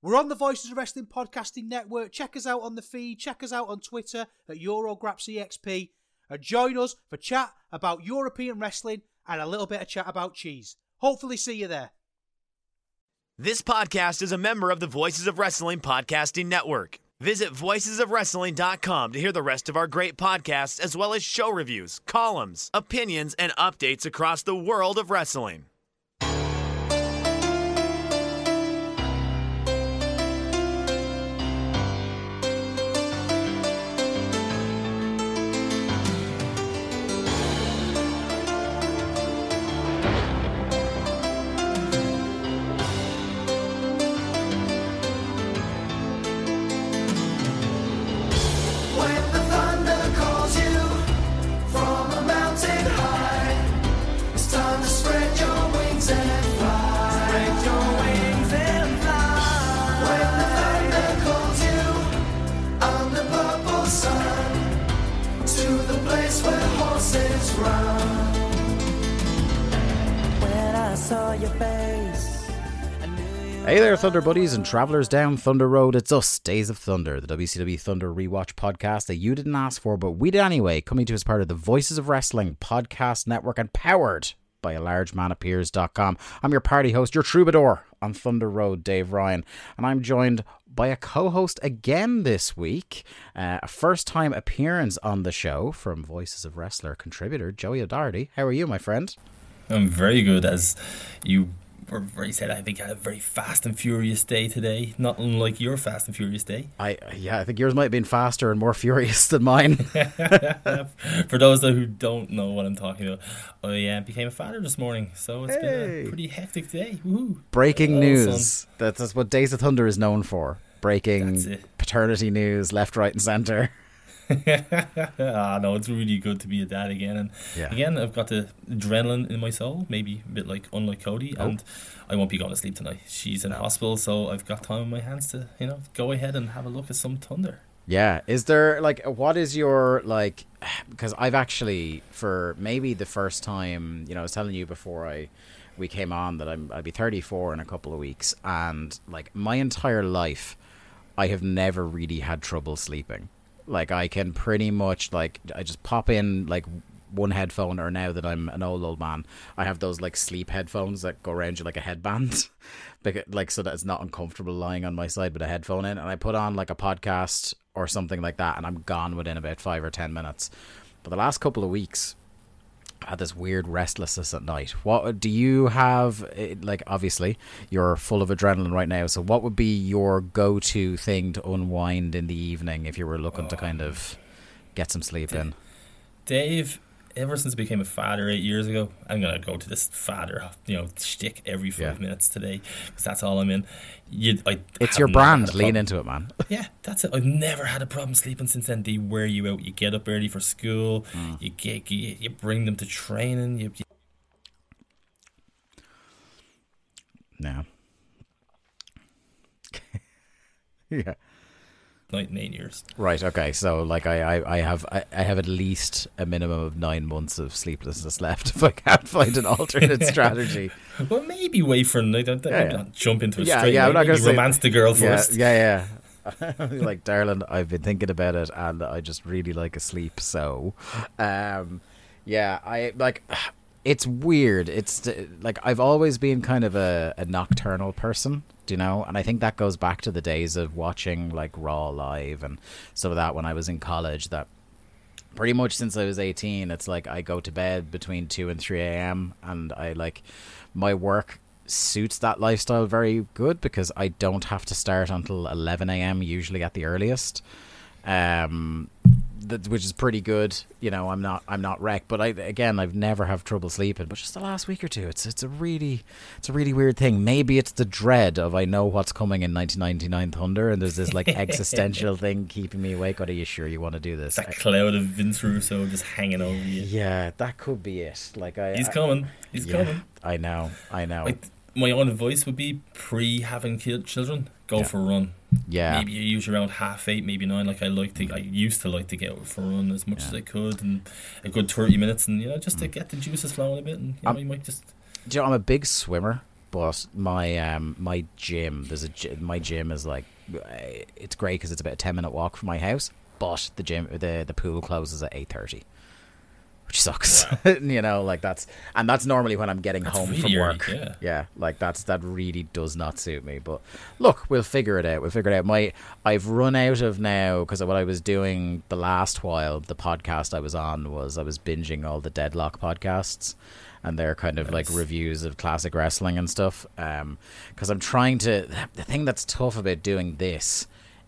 We're on the Voices of Wrestling Podcasting Network. Check us out on the feed. Check us out on Twitter at EuroGrapsEXP. And join us for chat about European wrestling and a little bit of chat about cheese. Hopefully, see you there. This podcast is a member of the Voices of Wrestling Podcasting Network. Visit voicesofwrestling.com to hear the rest of our great podcasts, as well as show reviews, columns, opinions, and updates across the world of wrestling. Thunder Buddies and travelers down Thunder Road. It's us, Days of Thunder, the WCW Thunder rewatch podcast that you didn't ask for, but we did anyway, coming to us part of the Voices of Wrestling podcast network and powered by a large man appears.com. I'm your party host, your troubadour on Thunder Road, Dave Ryan, and I'm joined by a co host again this week. Uh, a first time appearance on the show from Voices of Wrestler contributor Joey O'Doherty. How are you, my friend? I'm very good, as you were very said. I think I had a very fast and furious day today, not unlike your fast and furious day. I yeah, I think yours might have been faster and more furious than mine. For those who don't know what I'm talking about, I uh, became a father this morning, so it's been a pretty hectic day. Woohoo! Breaking Oh, news. son. That's, that's what Days of Thunder is known for. Breaking paternity news left, right, and center. ah, no, it's really good to be a dad again. And Yeah. again, I've got the adrenaline in my soul, maybe a bit like unlike Cody. Oh. And I won't be going to sleep tonight. She's in hospital, so I've got time on my hands to, you know, go ahead and have a look at some thunder. Yeah. Is there like what is your like? Because I've actually for maybe the first time, you know, I was telling you before I we came on that I'm I'll be 34 in a couple of weeks, and like my entire life, I have never really had trouble sleeping. Like I can pretty much like I just pop in like one headphone or now that I'm an old old man, I have those like sleep headphones that go around you like a headband. like so that it's not uncomfortable lying on my side with a headphone in and I put on like a podcast or something like that and I'm gone within about 5 or 10 minutes. But the last couple of weeks had this weird restlessness at night. What do you have? eh, Like, obviously, you're full of adrenaline right now. So, what would be your go-to thing to unwind in the evening if you were looking to kind of get some sleep in? Dave, ever since I became a father eight years ago, I'm gonna go to this father, you know, shtick every five Yeah. minutes today because that's all I'm in. You, I It's your brand. Lean into it, man. Yeah, that's it. I've never had a problem sleeping since then. They wear you out. You get up early for school. Mm. You get you, you bring them to training. You, you No. yeah. In eight years. Right. Okay. So, like, I, I, I have, I, I have at least a minimum of nine months of sleeplessness left if I can't find an alternate strategy. Well, maybe wait for like, don't, Yeah, yeah. don't jump into a Yeah, straight yeah, I'm not gonna say- romance the girl yeah, first. Yeah, yeah. like, darling, I've been thinking about it, and I just really like a sleep. So, um, yeah, I like. It's weird. It's like I've always been kind of a, a nocturnal person, you know? And I think that goes back to the days of watching like Raw live and some of that when I was in college. That pretty much since I was 18, it's like I go to bed between 2 and 3 a.m. and I like my work suits that lifestyle very good because I don't have to start until 11 a.m. usually at the earliest. Um, that, which is pretty good. You know, I'm not I'm not wrecked, but I again I've never have trouble sleeping. But just the last week or two, it's it's a really it's a really weird thing. Maybe it's the dread of I know what's coming in 1999 Thunder, and there's this like existential thing keeping me awake. What are you sure you want to do this? That I- cloud of Vince Russo just hanging over you. yeah, that could be it. Like I, He's I- coming. He's yeah, coming. I know, I know. Like my own advice would be pre having children, go Yeah. for a run. Yeah, Maybe you use around half eight, maybe nine. Like I like to, I used to like to get out for a run as much as I could, and a good thirty minutes, and you know, just to get the juices flowing a bit, and you, know, Um, you might just Do you know, I'm a big swimmer, but my um my gym there's a my gym is like uh, it's great because it's about a ten minute walk from my house, but the gym the the pool closes at eight thirty. Which sucks, you know. Like that's, and that's normally when I'm getting That's home really from early, work. yeah. like that's that really does not suit me. But look, we'll figure it out. We'll figure it out. My, I've run out of now because what I was doing the last while, the podcast I was on was I was binging all the Deadlock podcasts, and they're kind of like reviews of classic wrestling and stuff. Um, because I'm trying to. The thing that's tough about doing this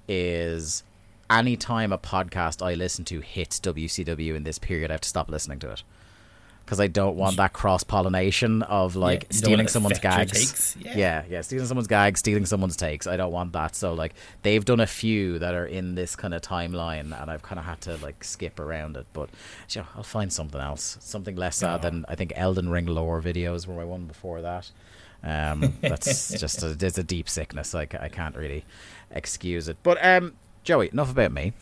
is anytime a podcast I listen to hits WCW in this period, I have to stop listening to it. Because I don't want that cross pollination of like don't stealing someone's gags. Yeah. yeah, yeah, stealing someone's gags, stealing someone's takes. I don't want that. So like they've done a few that are in this kind of timeline, and I've kind of had to like skip around it. But you know, I'll find something else, something less sad than I think Elden Ring lore videos were my one before that. Um, that's just a, it's a deep sickness. Like I can't really excuse it. But um, Joey, enough about me.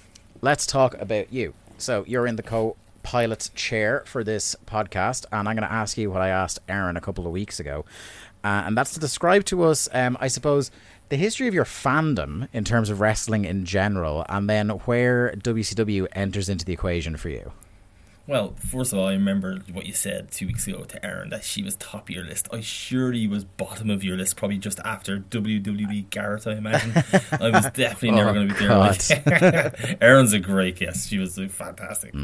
Let's talk about you. So you're in the co-pilot chair for this podcast, and I'm going to ask you what I asked Aaron a couple of weeks ago, uh, and that's to describe to us, um, I suppose, the history of your fandom in terms of wrestling in general, and then where WCW enters into the equation for you. Well, first of all, I remember what you said two weeks ago to Erin that she was top of your list. I surely was bottom of your list, probably just after WWE Garrett. I imagine I was definitely never Oh, going to be there. Erin's a great guest. She was uh, fantastic.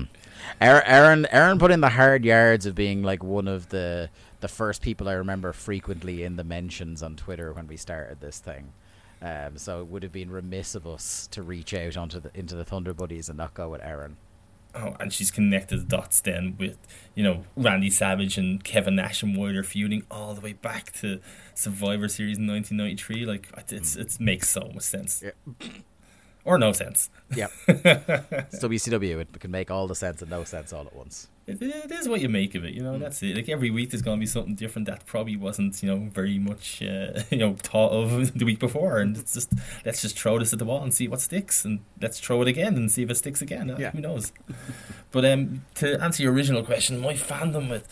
Aaron, Aaron, Aaron put in the hard yards of being like one of the the first people I remember frequently in the mentions on Twitter when we started this thing. Um, so it would have been remiss of us to reach out onto the into the Thunder Buddies and not go with Aaron. Oh, and she's connected the dots then with you know Randy Savage and Kevin Nash and Wilder feuding all the way back to Survivor Series in 1993. Like it's mm. it makes so much sense, Yeah. or no sense. Yep. it's WCW. It can make all the sense and no sense all at once. It, it is what you make of it, you know. That's it. Like every week, there's going to be something different that probably wasn't, you know, very much, uh, you know, thought of the week before. And it's just let's just throw this at the wall and see what sticks, and let's throw it again and see if it sticks again. Uh, Yeah. Who knows? but um, to answer your original question, my fandom with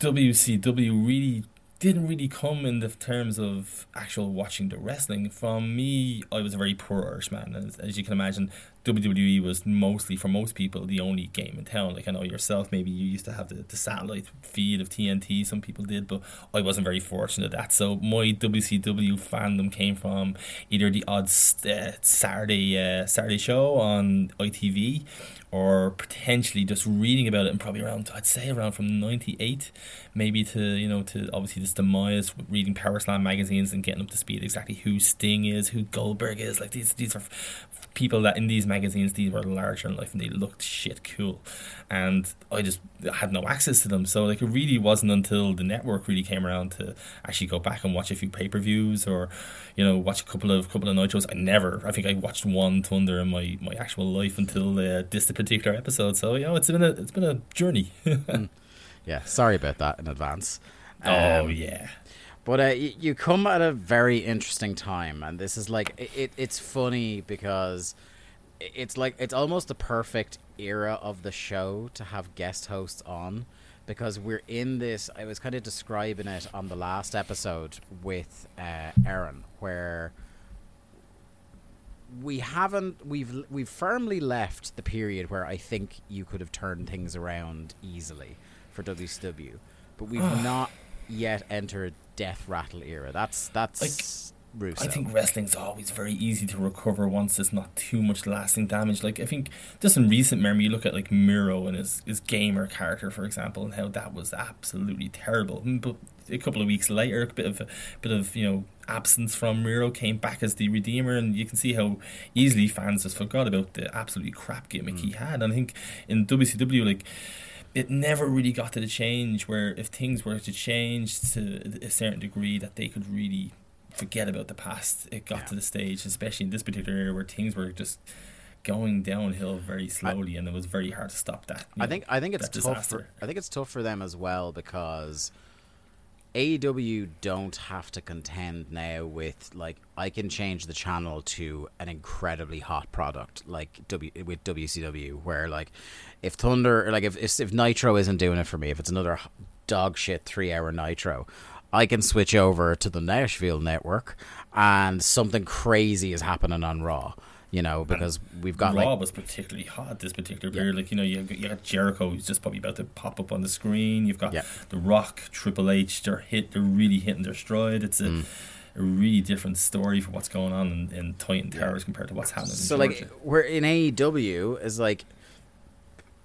WCW really didn't really come in the terms of actual watching the wrestling. From me, I was a very poor Irishman, as, as you can imagine. WWE was mostly, for most people, the only game in town. Like I know yourself, maybe you used to have the, the satellite feed of TNT. Some people did, but I wasn't very fortunate at that. So my WCW fandom came from either the odd uh, Saturday uh, Saturday show on ITV, or potentially just reading about it and probably around I'd say around from '98, maybe to you know to obviously this demise, reading Power Slam magazines and getting up to speed exactly who Sting is, who Goldberg is. Like these these are people that in these magazines these were larger in life and they looked shit cool, and I just had no access to them. So like it really wasn't until the network really came around to actually go back and watch a few pay per views or you know watch a couple of couple of night shows. I never I think I watched one Thunder in my my actual life until uh, this particular episode. So you know it's been a it's been a journey. Yeah, sorry about that in advance. oh Um, yeah. But uh, you come at a very interesting time, and this is like it, it. It's funny because it's like it's almost the perfect era of the show to have guest hosts on, because we're in this. I was kind of describing it on the last episode with uh, Aaron, where we haven't we've we've firmly left the period where I think you could have turned things around easily for WCW, but we've not yet entered death rattle era. That's that's Russo. I think wrestling's always very easy to recover once there's not too much lasting damage. Like I think just in recent memory, you look at like Miro and his his gamer character, for example, and how that was absolutely terrible. Mm, But a couple of weeks later, a bit of a bit of you know absence from Miro came back as the redeemer, and you can see how easily fans just forgot about the absolutely crap gimmick he had. And I think in WCW, like it never really got to the change where if things were to change to a certain degree that they could really forget about the past it got to the stage especially in this particular area where things were just going downhill very slowly and it was very hard to stop that I know, think I think it's tough. For, I think it's tough for them as well because AEW don't have to contend now with like I can change the channel to an incredibly hot product like W with WCW where like if Thunder like if if, Nitro isn't doing it for me if it's another dog shit three hour Nitro. I can switch over to the Nashville network, and something crazy is happening on Raw. You know, because we've got Raw like was particularly hot this particular period. Like you know, you got, you got Jericho who's just probably about to pop up on the screen. You've got Yeah. The Rock, Triple H. They're hit. They're really hitting their stride. It's a, Mm. a really different story for what's going on in, in Titan Towers compared to what's happening. in so like we're in AEW is like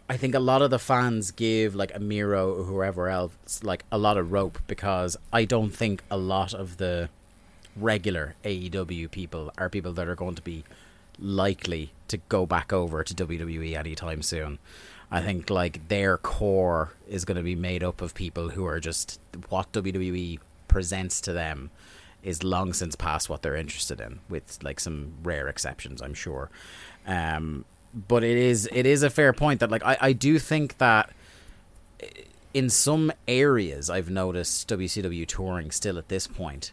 I think a lot of the fans give like a Miro or whoever else like a lot of rope because I don't think a lot of the regular AEW people are people that are going to be likely to go back over to WWE anytime soon. I think like their core is going to be made up of people who are just what WWE presents to them is long since past what they're interested in, with like some rare exceptions, I'm sure. Um, but it is it is a fair point that like I, I do think that in some areas I've noticed WCW touring still at this point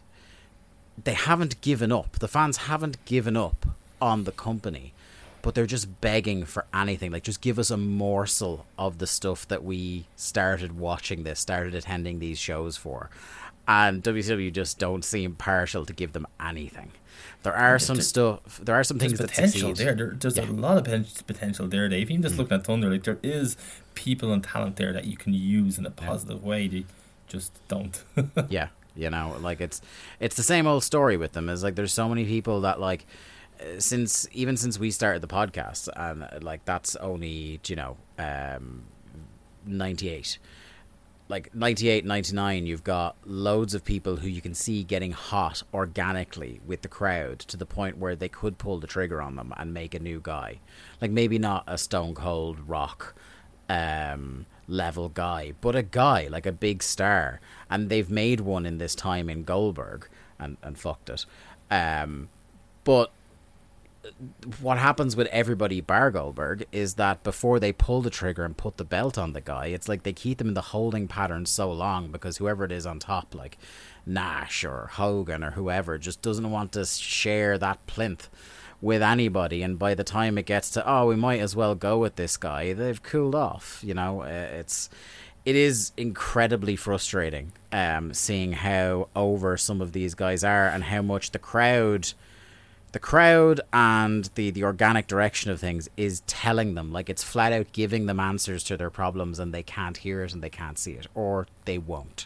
they haven't given up. The fans haven't given up on the company, but they're just begging for anything. Like, just give us a morsel of the stuff that we started watching this, started attending these shows for. And WCW just don't seem partial to give them anything. There are some stuff. There are some things that potential succeed. there. there. There's a lot of potential there, Dave. Even just Mm. looking at Thunder, like there is people and talent there that you can use in a positive way. They just don't. yeah you know like it's it's the same old story with them is like there's so many people that like since even since we started the podcast and uh, like that's only you know um 98 like 98 99 you've got loads of people who you can see getting hot organically with the crowd to the point where they could pull the trigger on them and make a new guy. Like maybe not a stone cold rock um level guy but a guy like a big star. And they've made one in this time in Goldberg and and fucked it. Um but what happens with everybody bar Goldberg is that before they pull the trigger and put the belt on the guy, it's like they keep them in the holding pattern so long because whoever it is on top, like Nash or Hogan or whoever, just doesn't want to share that plinth with anybody. And by the time it gets to, oh, we might as well go with this guy, they've cooled off. You know, Uh, it's it is incredibly frustrating um, seeing how over some of these guys are and how much the crowd the crowd and the, the organic direction of things is telling them like it's flat out giving them answers to their problems and they can't hear it and they can't see it or they won't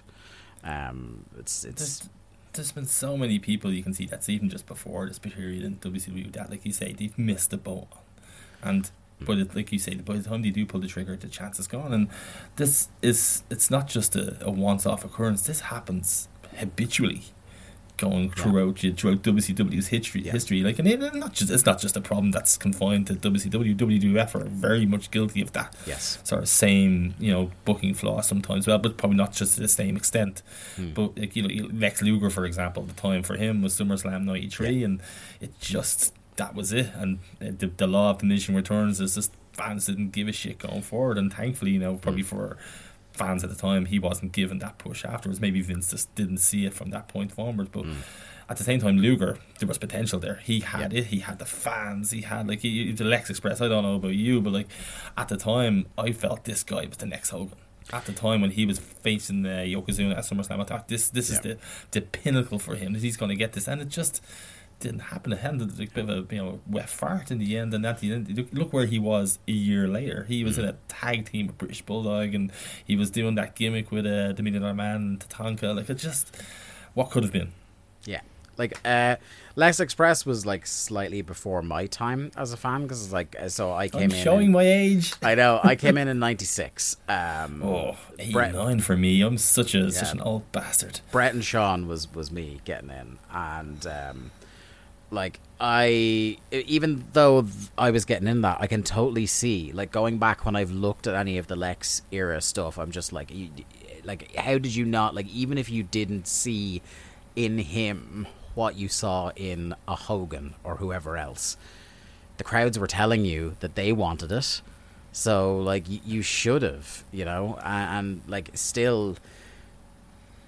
um it's it's there's, there's been so many people you can see that's even just before this period in WCW that, like you say, they've missed the boat. And but it, like you say, by the time they do pull the trigger, the chance is gone. And this is it's not just a, a once-off occurrence. This happens habitually, going throughout throughout WCW's history. History, like, and it, not just it's not just a problem that's confined to WCW. WWF are very much guilty of that yes sort of same, you know, booking flaw sometimes. Well, but probably not just to the same extent. But like you know, Lex Luger, for example, the time for him was SummerSlam '93, and it just that was it. And uh, the, the law of diminishing returns is just fans didn't give a shit going forward, and thankfully, you know, probably for fans at the time, he wasn't given that push afterwards. Maybe Vince just didn't see it from that point forward, but. Mm. At the same time, Luger, there was potential there. He had it. He had the fans. He had like he, the Lex Express. I don't know about you, but like at the time, I felt this guy was the next Hogan. At the time when he was facing the Yokozuna at SummerSlam, I thought this this is the the pinnacle for him. That he's going to get this, and it just didn't happen. It ended a bit of a you know wet fart in the end. And at the end, look, where he was a year later. He was in a tag team with British Bulldog, and he was doing that gimmick with uh, Dollar Man and Tatanka. Like it just, what could have been. yeah like uh, Lex Express was like slightly before my time as a fan because it's like uh, so I came I'm in. showing in- my age. I know I came in in '96. Um, Oh, Brett- 89 for me. I'm such a such an old bastard. Bret and Shawn was was me getting in, and um, like I, even though I was getting in that, I can totally see like going back when I've looked at any of the Lex era stuff. I'm just like, you, like how did you not like even if you didn't see in him what you saw in a Hogan or whoever else, the crowds were telling you that they wanted it. So like you should have, you know, and, and like still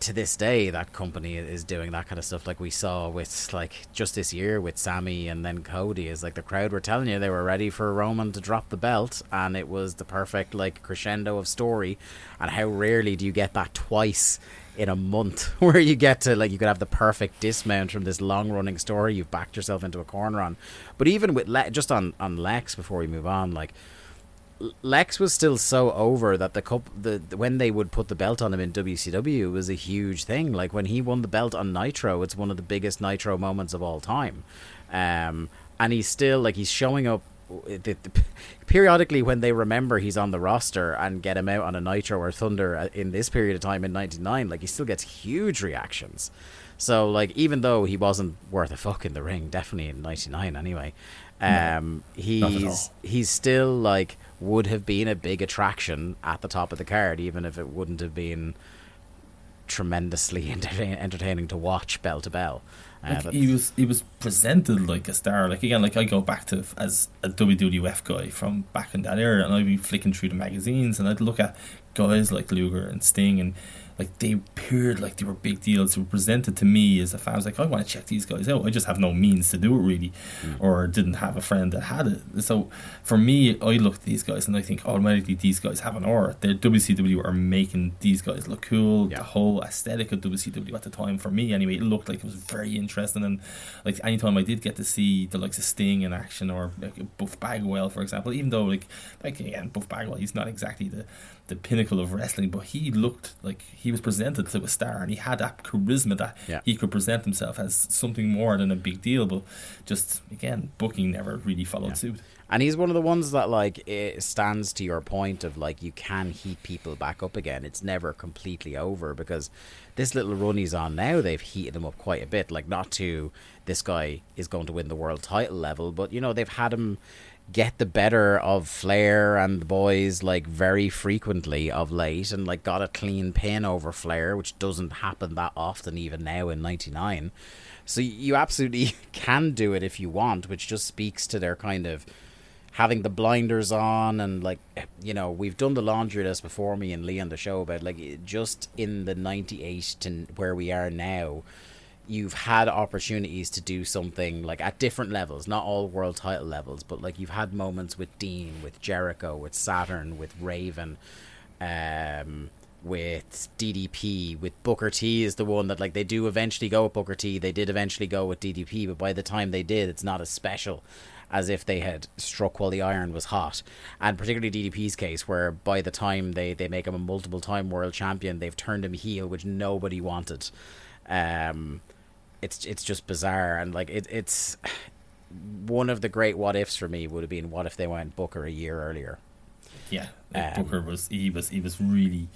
to this day that company is doing that kind of stuff. Like we saw with like just this year with Sami and then Cody is like the crowd were telling you they were ready for Roman to drop the belt and it was the perfect like crescendo of story. And how rarely do you get that twice in a month where you get to like you could have the perfect dismount from this long running story you've backed yourself into a corner on. But even with Le- just on on Lex before we move on like Lex was still so over that the cup the when they would put the belt on him in WCW was a huge thing. Like when he won the belt on Nitro, it's one of the biggest Nitro moments of all time. Um, and he's still like he's showing up the, the, periodically when they remember he's on the roster and get him out on a Nitro or Thunder uh, in this period of time in '99. Like he still gets huge reactions. So like even though he wasn't worth a fuck in the ring, definitely in '99 anyway. Um, he's he's still like would have been a big attraction at the top of the card, even if it wouldn't have been tremendously entertain- entertaining to watch bell to bell. Uh, Like he was he was presented like a star. Like again, like I go back to as a WWF guy from back in that era, and I'd be flicking through the magazines, and I'd look at guys like Luger and Sting, and like they appeared like they were big deals. They were presented to me as a fan. I was like, oh, I want to check these guys out. I just have no means to do it really, mm. or didn't have a friend that had it. So for me, I look at these guys and I think automatically these guys have an aura. They're WCW are making these guys look cool. Yeah. The whole aesthetic of WCW at the time, for me anyway, it looked like it was very interesting. And like anytime I did get to see the likes of Sting in action or like Buff Bagwell, for example, even though like like again Buff Bagwell, he's not exactly the the pinnacle of wrestling, but he looked like he was presented to a star and he had that charisma that Yeah. he could present himself as something more than a big deal. But just again, booking never really followed suit. And he's one of the ones that like it stands to your point of like you can heat people back up again. It's never completely over because this little run he's on now, they've heated him up quite a bit. Like not to this guy is going to win the world title level, but you know they've had him get the better of Flair and the boys like very frequently of late, and like got a clean pin over Flair, which doesn't happen that often even now in '99. So you absolutely can do it if you want, which just speaks to their kind of having the blinders on and like you know we've done the laundry list before me and Lee on the show about like just in the 98 to where we are now you've had opportunities to do something like at different levels not all world title levels but like you've had moments with Dean with Jericho with Saturn with Raven um with DDP with Booker T is the one that like they do eventually go with Booker T they did eventually go with DDP but by the time they did it's not as special as if they had struck while the iron was hot. And particularly DDP's case, where by the time they, they make him a multiple time world champion, they've turned him heel, which nobody wanted. Um, it's it's just bizarre, and like it, it's one of the great what ifs for me would have been what if they went Booker a year earlier. Yeah, like Um, Booker was he was he was really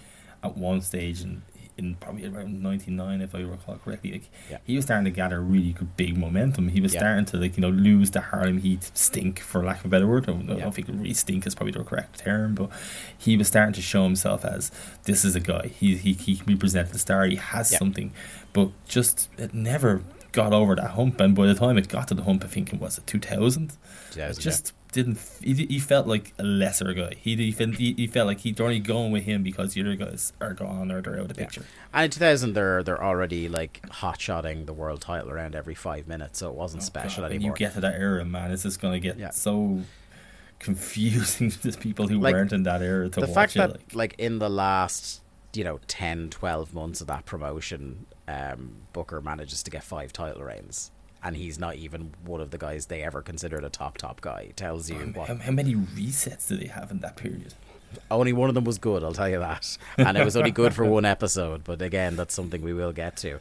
at one stage and in probably around ninety nine if I recall correctly. Like Yeah. he was starting to gather really good big momentum. He was Yeah. starting to like you know lose the Harlem Heat stink for lack of a better word. I don't, I Yeah. don't think really stink is probably the correct term, but he was starting to show himself as this is a guy. He he he can be presented a star. He has something, but just it never got over that hump. And by the time it got to the hump, I think it was two thousand. 2000, It just didn't. He, he felt like a lesser guy. He he, felt- he, he felt like he'd only going with him because the other guys are gone or they're out of the Yeah. picture. And in 2000, they're they're already like hot shotting the world title around every five minutes, so it wasn't oh, special God, when anymore. you get to that era, man, it's just gonna get Yeah. so confusing to people who Like, weren't in that era to the watch fact it. that like, like in the last you know 10 12 months of that promotion um booker manages to get five title reigns and he's not even one of the guys they ever considered a top top guy tells you what how, how many resets do they have in that period? only one of them was good i'll tell you that and it was only good for one episode but again that's something we will get to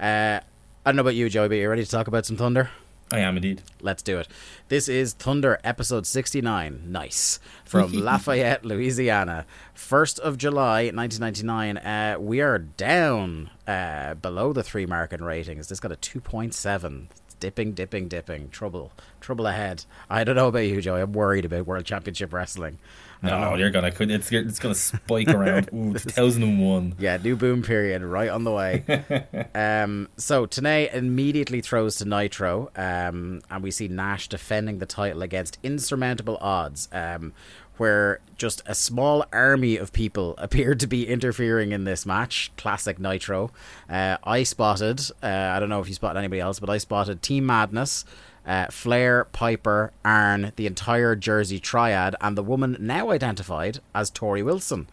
uh I don't know about you, Joey, but you ready to talk about some Thunder? I am indeed. Let's do it. This is Thunder episode 69. Nice. From Lafayette, Louisiana. 1st of July, 1999. Uh, we are down uh, below the three mark in ratings. This got a 2.7. It's dipping, dipping, dipping. Trouble. Trouble ahead. I don't know about you, Joey. I'm worried about World Championship Wrestling. Don't No, you're gonna. It's it's gonna spike around. Ooh, 2001. Yeah, new boom period right on the way. um, so Tenay immediately throws to Nitro, um, and we see Nash defending the title against insurmountable odds, um, where just a small army of people appeared to be interfering in this match. Classic Nitro. Uh, I spotted, uh, I don't know if you spotted anybody else, but I spotted Team Madness. Uh, Flair, Piper, Arn, the entire Jersey triad, and the woman now identified as Torrie Wilson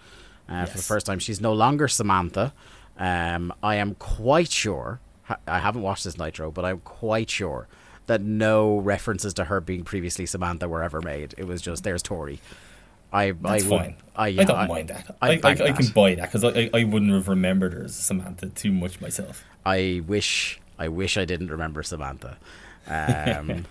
uh, for the first time. She's no longer Samantha. Um, I am quite sure. ha- I haven't watched this Nitro, but I'm quite sure that no references to her being previously Samantha were ever made. It was just there's Torrie. I That's I would, fine. I, I don't I- mind that. I I, I, back I can buy that because I, I, I wouldn't have remembered her as Samantha too much myself. I wish I wish I didn't remember Samantha. Um,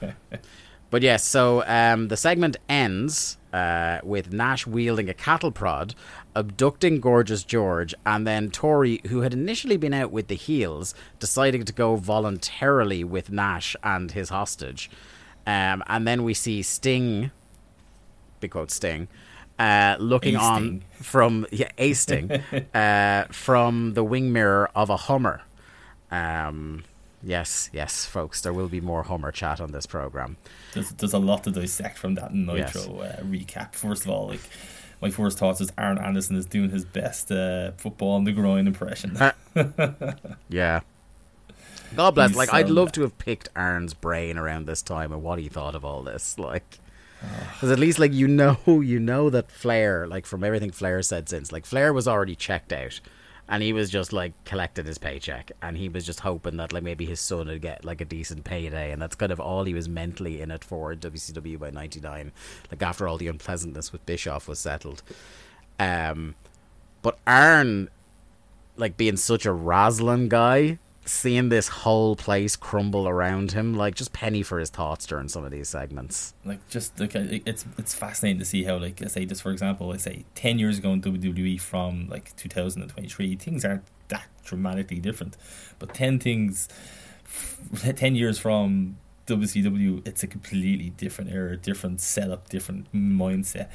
but yes, so um, the segment ends uh, with Nash wielding a cattle prod, abducting Gorgeous George, and then Torrie, who had initially been out with the heels, deciding to go voluntarily with Nash and his hostage. Um, and then we see Sting, big quote Sting, uh, looking A on from yeah, a Sting, uh, from the wing mirror of a Hummer. Um, yes, yes, folks, there will be more Hummer chat on this program. There's, there's a lot to dissect from that Nitro uh, recap. First of all, like my first thoughts is Arn Anderson is doing his best uh, football on the groin impression. Yeah. God bless. He's Like, I'd love bad. to have picked Arn's brain around this time and what he thought of all this. Like, because at least, like, you know, you know that Flair, like, from everything Flair said since, like, Flair was already checked out. And he was just like collecting his paycheck, and he was just hoping that like maybe his son would get like a decent payday, and that's kind of all he was mentally in it for WCW by '99. Like after all the unpleasantness with Bischoff was settled, um, but Arn like being such a Roslin guy, seeing this whole place crumble around him, like just penny for his thoughts during some of these segments. like just like it's it's fascinating to see how like I say just for example I say ten years ago in WWE from like 2023 things aren't that dramatically different, but ten things ten years from WCW it's a completely different era, different setup, different mindset.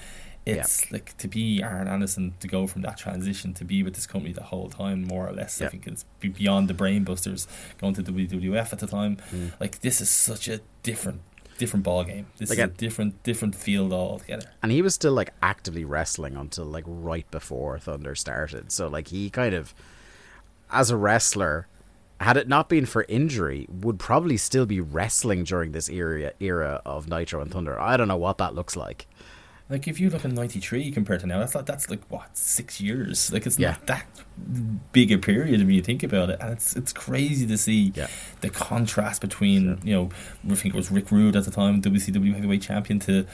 It's like to be Arn Anderson to go from that transition to be with this company the whole time, more or less. Yeah. I think it's beyond the Brainbusters going to WWF at the time. Mm. Like this is such a different, different ball game. This Like is a- a different, different field altogether. And he was still like actively wrestling until like right before Thunder started. So like he kind of as a wrestler had it not been for injury would probably still be wrestling during this era era of Nitro and Thunder. I don't know what that looks like. Like if you look at '93 compared to now, that's like that's like what six years. Like it's Yeah. not that big a period when you think about it, and it's it's crazy to see Yeah. the contrast between you know I think it was Rick Rude at the time, WCW heavyweight champion, to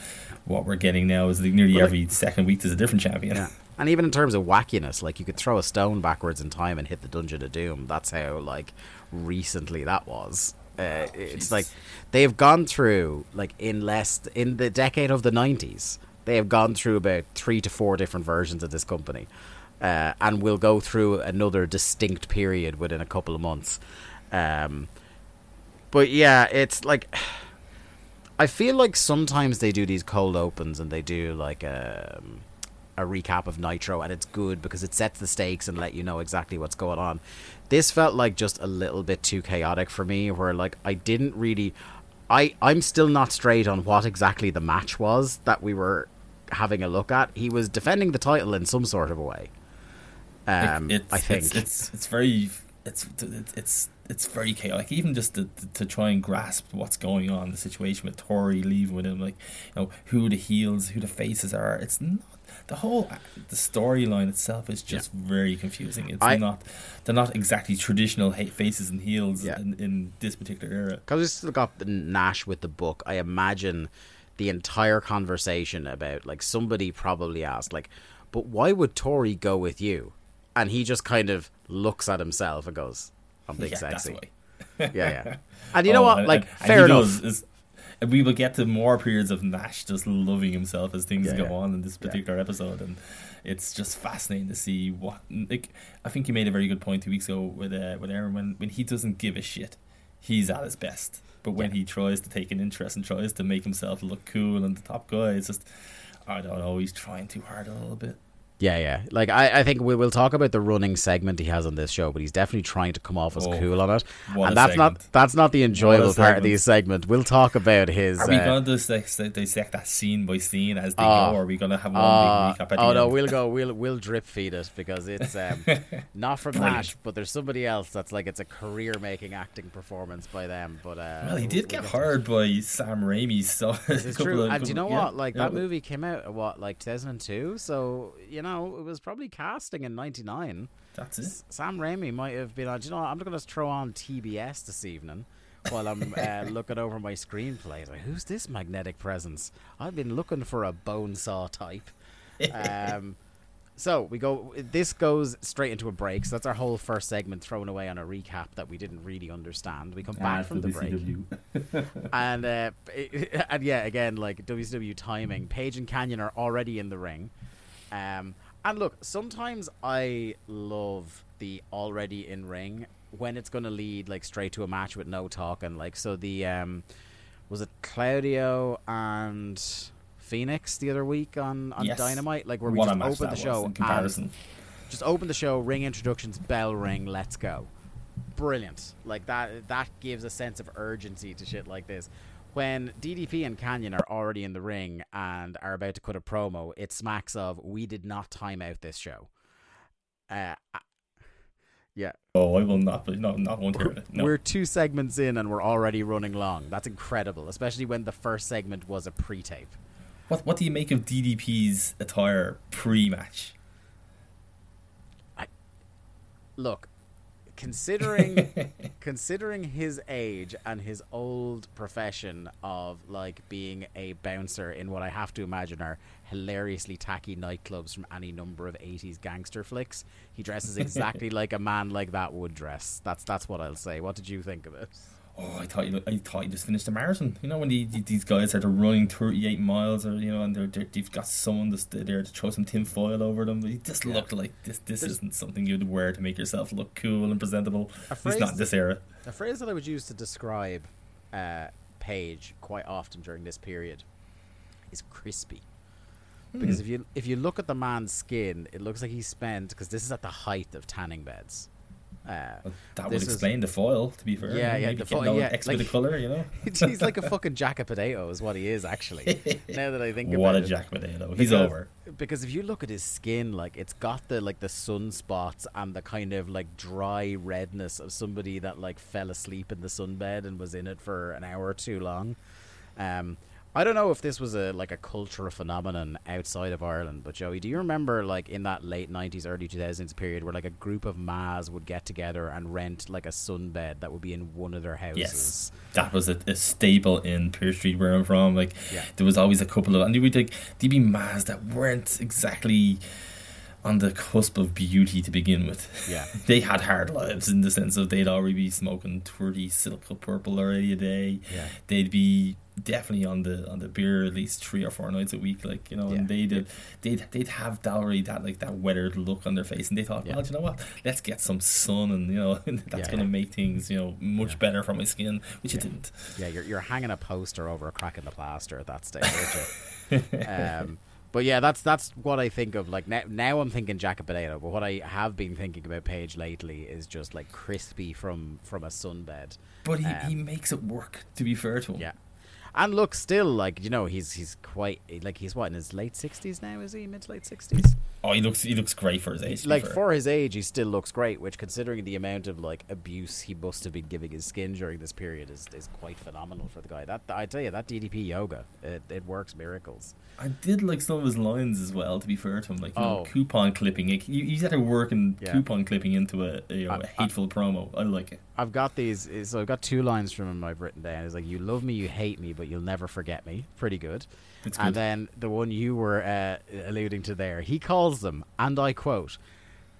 what we're getting now is like nearly Well, every second week there's a different champion. Yeah. And even in terms of wackiness, like you could throw a stone backwards in time and hit the Dungeon of Doom. That's how like recently that was. Uh, it's like they've gone through like in less in the decade of the nineties. They have gone through about three to four different versions of this company, uh, and will go through another distinct period within a couple of months. Um, but yeah, it's like I feel like sometimes they do these cold opens and they do like a a recap of Nitro and it's good because it sets the stakes and let you know exactly what's going on. This felt like just a little bit too chaotic for me where like I didn't really I I'm still not straight on what exactly the match was that we were having a look at. He was defending the title in some sort of a way. Um, it's, I think it's, it's it's very it's it's it's it's very chaotic. Even just to, to, to try and grasp what's going on, the situation with Torrie leaving with him, like you know who the heels, who the faces are. It's not the whole uh, the storyline itself is just very confusing. It's I- not they're not exactly traditional faces and heels Yeah. in, in this particular era. because we still got the Nash with the book, I imagine the entire conversation about like somebody probably asked like, but why would Torrie go with you? And he just kind of looks at himself and goes, "I'm big yeah, sexy." Yeah, yeah. And you know Oh, what? Like, fair enough. does, and we will get to more periods of Nash just loving himself as things Yeah, go yeah. on in this particular episode, and it's just fascinating to see what. Like, I think you made a very good point two weeks ago with uh, with Aaron when when he doesn't give a shit, he's at his best. But when he tries to take an interest and tries to make himself look cool and the top guy, it's just I don't know. He's trying too hard a little bit. Yeah, yeah. Like I, I think we will talk about the running segment he has on this show, but he's definitely trying to come off as Oh, cool on it, and that's not that's not the enjoyable part of segment. these segments. We'll talk about his. Are we uh, going to dissect, dissect that scene by scene as they Oh. go, or are we going to have one Uh, big recap at the oh end? no, we'll go. We'll we'll drip feed it because it's um, not from. Nash, but there's somebody else that's like it's a career making acting performance by them. But uh, Well, he did we'll get hired by Sam Raimi, so This is true. of- and do you know yeah, what? Like yeah. that movie came out uh, what like 2002, so you know it was probably casting in '99. That's it. Sam Raimi might have been on. Do you know, what? I'm going to throw on TBS this evening while I'm uh, looking over my screenplay. Like, who's this magnetic presence? I've been looking for a bone saw type. Um, so we go. This goes straight into a break. So that's our whole first segment thrown away on a recap that we didn't really understand. We come back from the break and uh, and yeah, again, like WCW timing, Page and Kanyon are already in the ring. Um, and look, sometimes I love the already in ring when it's going to lead like straight to a match with no talking. Like so, the um, was it Claudio and Phoenix the other week on on Yes. Dynamite, like where we What just opened the show in and comparison. just open the show, ring introductions, bell ring, let's go. Brilliant. Like that that gives a sense of urgency to shit like this. When DDP and Kanyon are already in the ring and are about to cut a promo, it smacks of we did not time out this show. Uh, yeah, Oh, I will not. No, not one hear it. No. we're two segments in and we're already running long. That's incredible, especially when the first segment was a pre-tape. What What do you make of DDP's attire pre-match? look considering considering his age and his old profession of like being a bouncer in what I have to imagine are hilariously tacky nightclubs from any number of 80s gangster flicks he dresses exactly like a man like that would dress. That's that's what I'll say. What did you think of it Oh, I thought you. I thought you just finished a marathon. You know when the, these guys are running thirty-eight miles, or you know, and they're, they're they've got someone that's there to throw some tin foil over them. He just looked like this. This isn't something you'd wear to make yourself look cool and presentable. It's not this era. a phrase that I would use to describe uh, Page quite often during this period is crispy. Because if you if you look at the man's skin, it looks like he spent because this is at the height of tanning beds. Uh, That would this is- explain the foil. To be fair, Yeah, yeah, maybe the foil, yeah, like- the color. You know, he's like a fucking jack of potato, is what he is actually. now that I think what about a it. Jack Potato. He's Because- over. because if you look at his skin, like it's got the like the sunspots and the kind of like dry redness of somebody that like fell asleep in the sunbed and was in it for an hour too long. Um, I don't know if this was a like a cultural phenomenon outside of Ireland, but Joey, do you remember like in that late nineties, early two thousands period where like a group of mas would get together and rent like a sunbed that would be in one of their houses? Yes, that was a, a staple in Pier Street where I'm from. Like, Yeah. there was always a couple of, and there would like there'd be mas that weren't exactly on the cusp of beauty to begin with. Yeah. they had hard lives in the sense of they'd already be smoking thirty silk purple already a day. Yeah. they'd be definitely on the on the beer at least three or four nights a week. Like you know, Yeah. and they'd they'd they'd have that already that like that weathered look on their face, and they thought, Yeah. well, you know what, let's get some sun, and you know that's Yeah, gonna make things you know much better for my skin, which it didn't. Yeah, you're you're hanging a poster over a crack in the plaster at that stage, aren't you? um, but yeah, that's that's what I think of. Like now, now I'm thinking Potato, but what I have been thinking about Page lately is just like crispy from from a sunbed. But he, he Um, makes it work. To be fair to him, Yeah, and look, still like you know he's he's quite like he's what in his late sixties now, is he mid to late sixties? Oh, he looks he looks great for his age. like fair. for his age, he still looks great. Which, considering the amount of like abuse he must have been giving his skin during this period, is, is quite phenomenal for the guy. That I tell you, that DDP yoga, it, it works miracles. I did like some of his lines as well. To be fair to him, like you know, Oh. coupon clipping. You, you had to work and Yeah. coupon clipping into a, a, you know, I- a hateful promo. I like it. I've got these. So I've got two lines from him I've written down. It's like, "You love me, you hate me, but you'll never forget me." Pretty good. It's And good. then the one you were uh, alluding to there, he calls them, and I quote,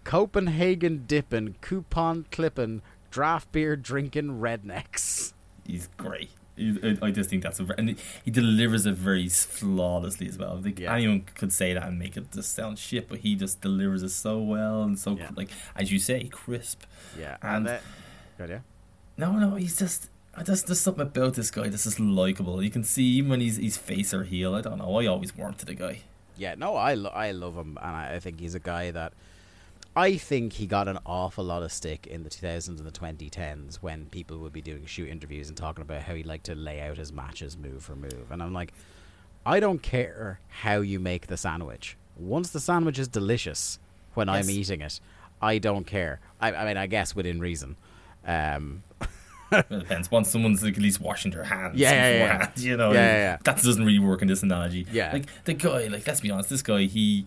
"Copenhagen dipping, coupon clipping, draft beer drinking rednecks. He's great. I just think that's a and he- delivers it very flawlessly as well. I think Yeah. anyone could say that and make it just sound shit, but he just delivers it so well and so Yeah. like as you say, crisp. Yeah, And- that, good, yeah. No, no, he's just. I just there's something about this guy that's just likable. You can see even when he's he's face or heel. I don't know. I always warm to the guy. Yeah, no, I, lo- I love him, and I, I think he's a guy that I think he got an awful lot of stick in the 2000s and the 2010s when people would be doing shoot interviews and talking about how he liked to lay out his matches move for move, and I'm like, I don't care how you make the sandwich. Once the sandwich is delicious, when I'm eating it, I don't care. I, I mean, I guess within reason. Um, Well, depends. Once someone's like at least washing their hands Yeah, yeah, yeah. you know, Yeah, yeah, yeah. that doesn't really work in this analogy. Yeah. like the guy, like let's be honest, this guy he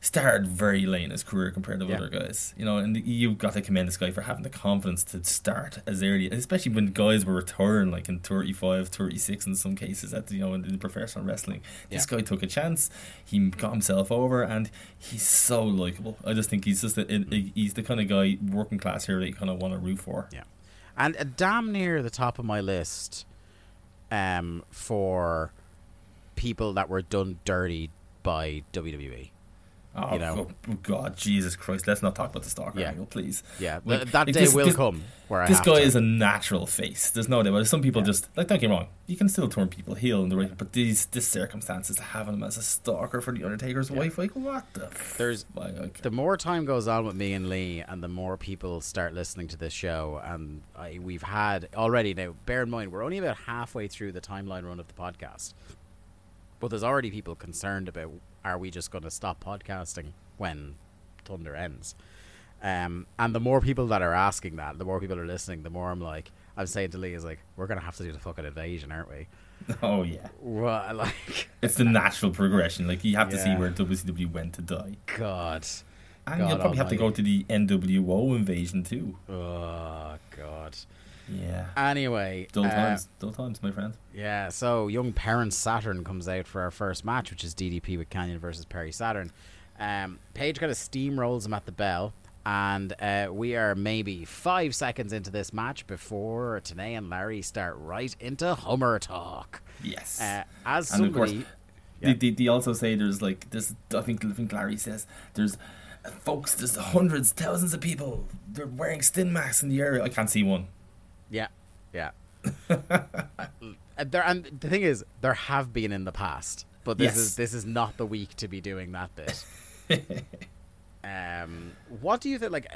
started very late in his career compared to Yeah. other guys, you know, and you've got to commend this guy for having the confidence to start as early, especially when guys were retiring like in 35, 36 in some cases at you know in, in professional wrestling. This Yeah. guy took a chance, he got himself over, and he's so likable. I just think he's just a, a- he's the kind of guy working class here that you kind of want to root for. Yeah, and uh, damn near the top of my list, um, for people that were done dirty by. WWE. Oh, you know. Oh, oh, God, Jesus Christ! Let's not talk about the stalker Yeah. angle, please. Yeah, Like, th- that like day this- will this- come where I This guy to. is a natural face. There's no doubt. it. Some people just like don't get me wrong. You can still turn people heel in the right, but these this circumstances having him as a stalker for the Undertaker's wife, like what the? There's- like, like, the more time goes on with me and Lee, and the more people start listening to this show, and I, we've had already now. Bear in mind, we're only about halfway through the timeline run of the podcast, but there's already people concerned about: Are we just going to stop podcasting when Thunder ends? Um, and the more people that are asking that, the more people are listening, the more I'm like, I'm saying to Lee, is like, we're gonna have to do the fucking invasion, aren't we? oh yeah, What, like, it's the natural progression. Like you have to see where WCW went to die, God, and God you'll probably have to go to the NWO invasion too. oh God. Yeah, Anyway, dull uh, times, dull times, my friend. Yeah, so Young Parents Saturn comes out for our first match, which is DDP with Kanyon versus Perry Saturn. Um, Page kind of steamrolls him at the bell, and uh, we are maybe five seconds into this match before Tenay and Larry start right into Hummer talk. Yes. Uh, as And of course, somebody, They, they, they also say there's like this. I think I think Larry says there's uh, folks. There's hundreds, thousands of people. They're wearing Sting masks in the area. I can't see one. Yeah, yeah. There, and the thing is, there have been in the past, but this Yes. is this is not the week to be doing that bit. um, what do you think? Like,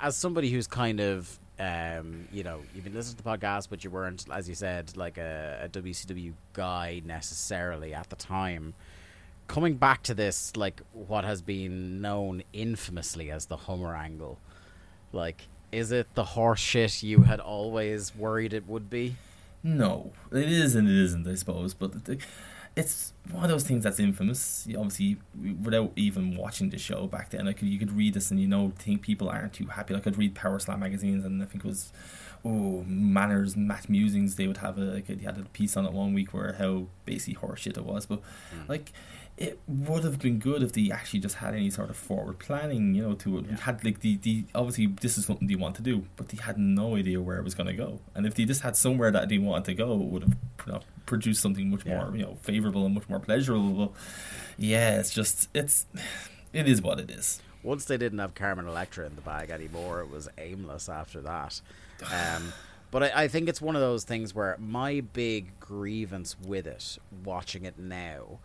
as somebody who's kind of, um, you know, you've been listening to the podcast, but you weren't, as you said, like a, a WCW guy necessarily at the time. Coming back to this, like what has been known infamously as the Hummer angle, like, is it the horse shit you had always worried it would be? No, it is and it isn't. I suppose, but it's one of those things that's infamous. You Obviously, without even watching the show back then, like you could read this and you know think people aren't too happy. Like I'd read Power Slam magazines, and I think it was oh manners, Matt Musings. They would have a like they had a piece on it one week where how basically horseshit it was, but hmm. like. It would have been good if they actually just had any sort of forward planning, you know, to it. Had like the, the obviously this is something they want to do, but they had no idea where it was going to go. And if they just had somewhere that they wanted to go, it would have you know, produced something much Yeah. more, you know, favorable and much more pleasurable. Yeah, it's just it's it is what it is. once they didn't have Carmen Electra in the bag anymore, it was aimless after that. Um, but I, I think it's one of those things where my big grievance with it, watching it now,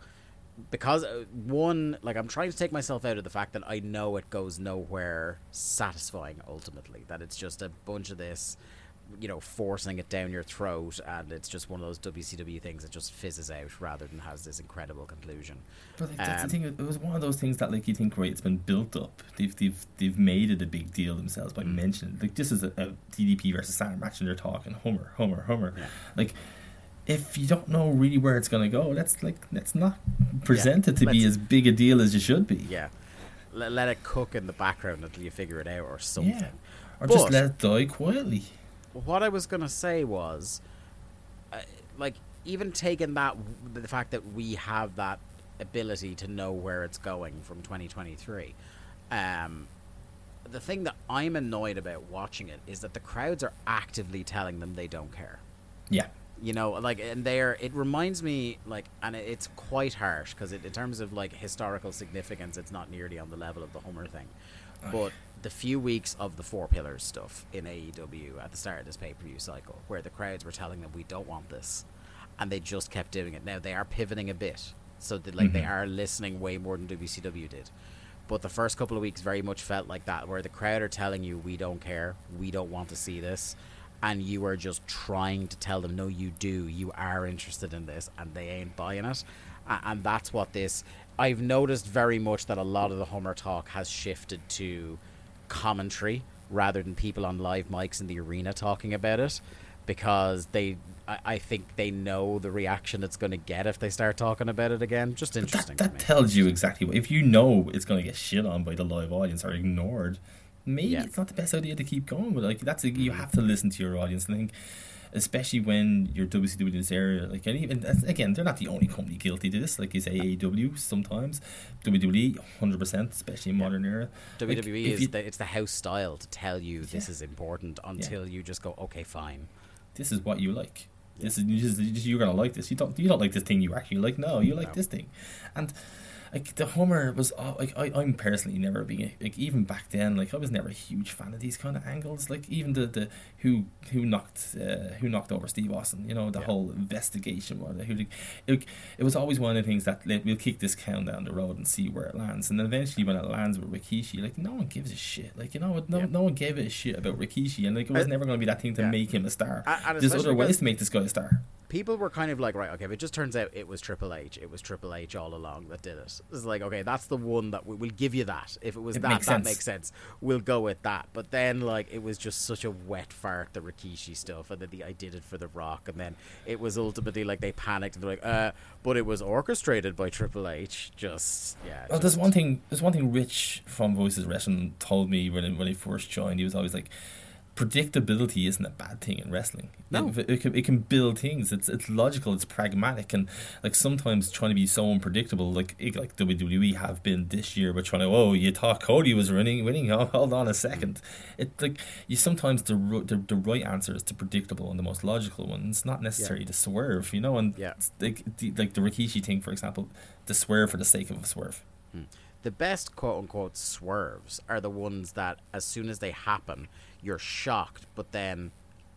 because uh, one, like I'm trying to take myself out of the fact that I know it goes nowhere satisfying ultimately. That it's just a bunch of this, you know, forcing it down your throat, and it's just one of those WCW things that just fizzes out rather than has this incredible conclusion. But like, that's Um, the thing. It was one of those things that like you think, right? It's been built up. They've they've they've made it a big deal themselves by mentioning like this is a, a DDP versus Saturn match, and they're talking Homer, Homer, Hummer. Like, if you don't know really where it's gonna go, let's like let's not present it to be as big a deal as you should be. Yeah. Let, let it cook in the background until you figure it out or something. Yeah. Or just let it die quietly. What I was going to say was, uh, like, even taking that, the fact that we have that ability to know where it's going from 2023, um, the thing that I'm annoyed about watching it is that the crowds are actively telling them they don't care. Yeah. You know, like, and they're. It reminds me, like, and it's quite harsh because in terms of like historical significance, it's not nearly on the level of the Hummer thing. But the few weeks of the Four Pillars stuff in AEW at the start of this pay per view cycle, where the crowds were telling them we don't want this, and they just kept doing it. Now they are pivoting a bit, so that like they mm-hmm. are listening way more than WCW did. But the first couple of weeks very much felt like that, where the crowd are telling you we don't care, we don't want to see this, and you are just trying to tell them no, you do, you are interested in this, and they ain't buying it, and that's what this. I've noticed very much that a lot of the Hummer talk has shifted to commentary rather than people on live mics in the arena talking about it because they I, I think they know the reaction it's going to get if they start talking about it again just interesting That, that tells you exactly what. If you know it's going to get shit on by the live audience or ignored, maybe Yeah. it's not the best idea to keep going. But like that's a, you mm-hmm. have to listen to your audience. And I think, especially when you're WCW in this area, like and even that's- again, they're not the only company guilty to this. Like is AEW sometimes, WWE, hundred percent, especially in modern era. WWE if is you- the, it's the house style to tell you this is important until you just go okay fine this is what you like. This is, you're gonna like this. You don't you don't like this thing you actually like. No, you like No. this thing, and like the Hummer was uh, like I I'm personally never being like even back then like I was never a huge fan of these kind of angles. Like even the the who who knocked uh, who knocked over Steve Austin. You know the Yeah. whole investigation one. Who it, it was always one of the things that let, we'll kick this count down the road and see where it lands. And then eventually when it lands with Rikishi, like no one gives a shit. Like you know no Yeah. no one gave a shit about Rikishi, and like it was Uh, never going to be that thing to yeah. make him a star. And There's other ways to make this guy a star. People were kind of like right okay if it just turns out it was Triple H it was Triple H all along that did it it's like okay that's the one that we, we'll give you that if it was It that makes that sense. makes sense we'll go with that but then like it was just such a wet fart the Rikishi stuff and then the I did it for the Rock and then it was ultimately like they panicked and they're like uh but it was orchestrated by Triple H just yeah Well, there's one thing. There's one thing. Rich from Voices Wrestling told me when when he first joined. He was always like, predictability isn't a bad thing in wrestling. No. it, it, can, it can build things. It's it's logical. It's pragmatic, and like sometimes trying to be so unpredictable, like it- like WWE have been this year, but trying to oh you thought Cody was winning, winning. Oh, hold on a second. It like you sometimes the, the the right answer is the predictable and the most logical one. It's not necessary to swerve, you know. And Yeah. like the, like the Rikishi thing, for example, the swerve for the sake of a swerve. Hmm. the best quote unquote swerves are the ones that as soon as they happen you're shocked but then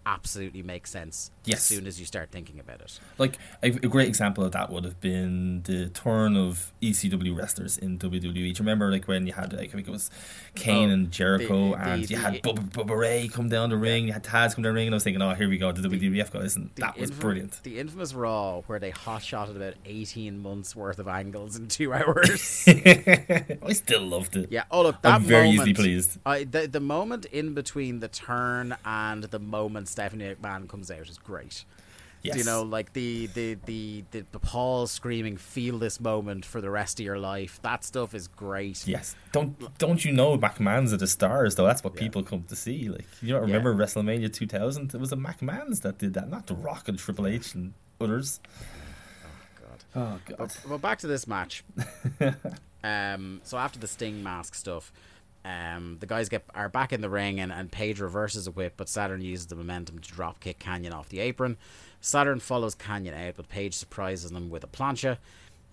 absolutely make sense as soon as you start thinking about it Like a, a great example of that would have been the turn of ECW wrestlers in WWE. Do you remember like when you had like I think it was Kane Oh, and Jericho, the- the- and you had the- Bubba, Bubba Ray come down the ring, you had Taz come down the ring, and I was thinking, oh, here we go, the WWF guys, and that was infam- brilliant. The infamous Raw where they hot shotted about 18 months worth of angles in two hours. I still loved it. yeah. Oh look, that I'm very moment, easily pleased. I, the the moment in between the turn and the moment Stephanie McMahon comes out is great. Yes. You know, like the the, the the the Paul screaming, "Feel this moment for the rest of your life." That stuff is great. Yes. Don't don't you know McMahon's are the stars though? That's what people come to see. Like you don't remember WrestleMania 2000? It was the McMahon's that did that, not the Rock and Triple H and others. Oh God. Oh god. But, but back to this match. um, so after the Sting mask stuff, um, the guys get are back in the ring and, and Page reverses a whip, but Saturn uses the momentum to drop kick Kanyon off the apron. Saturn follows Kanyon out, but Page surprises them with a plancha.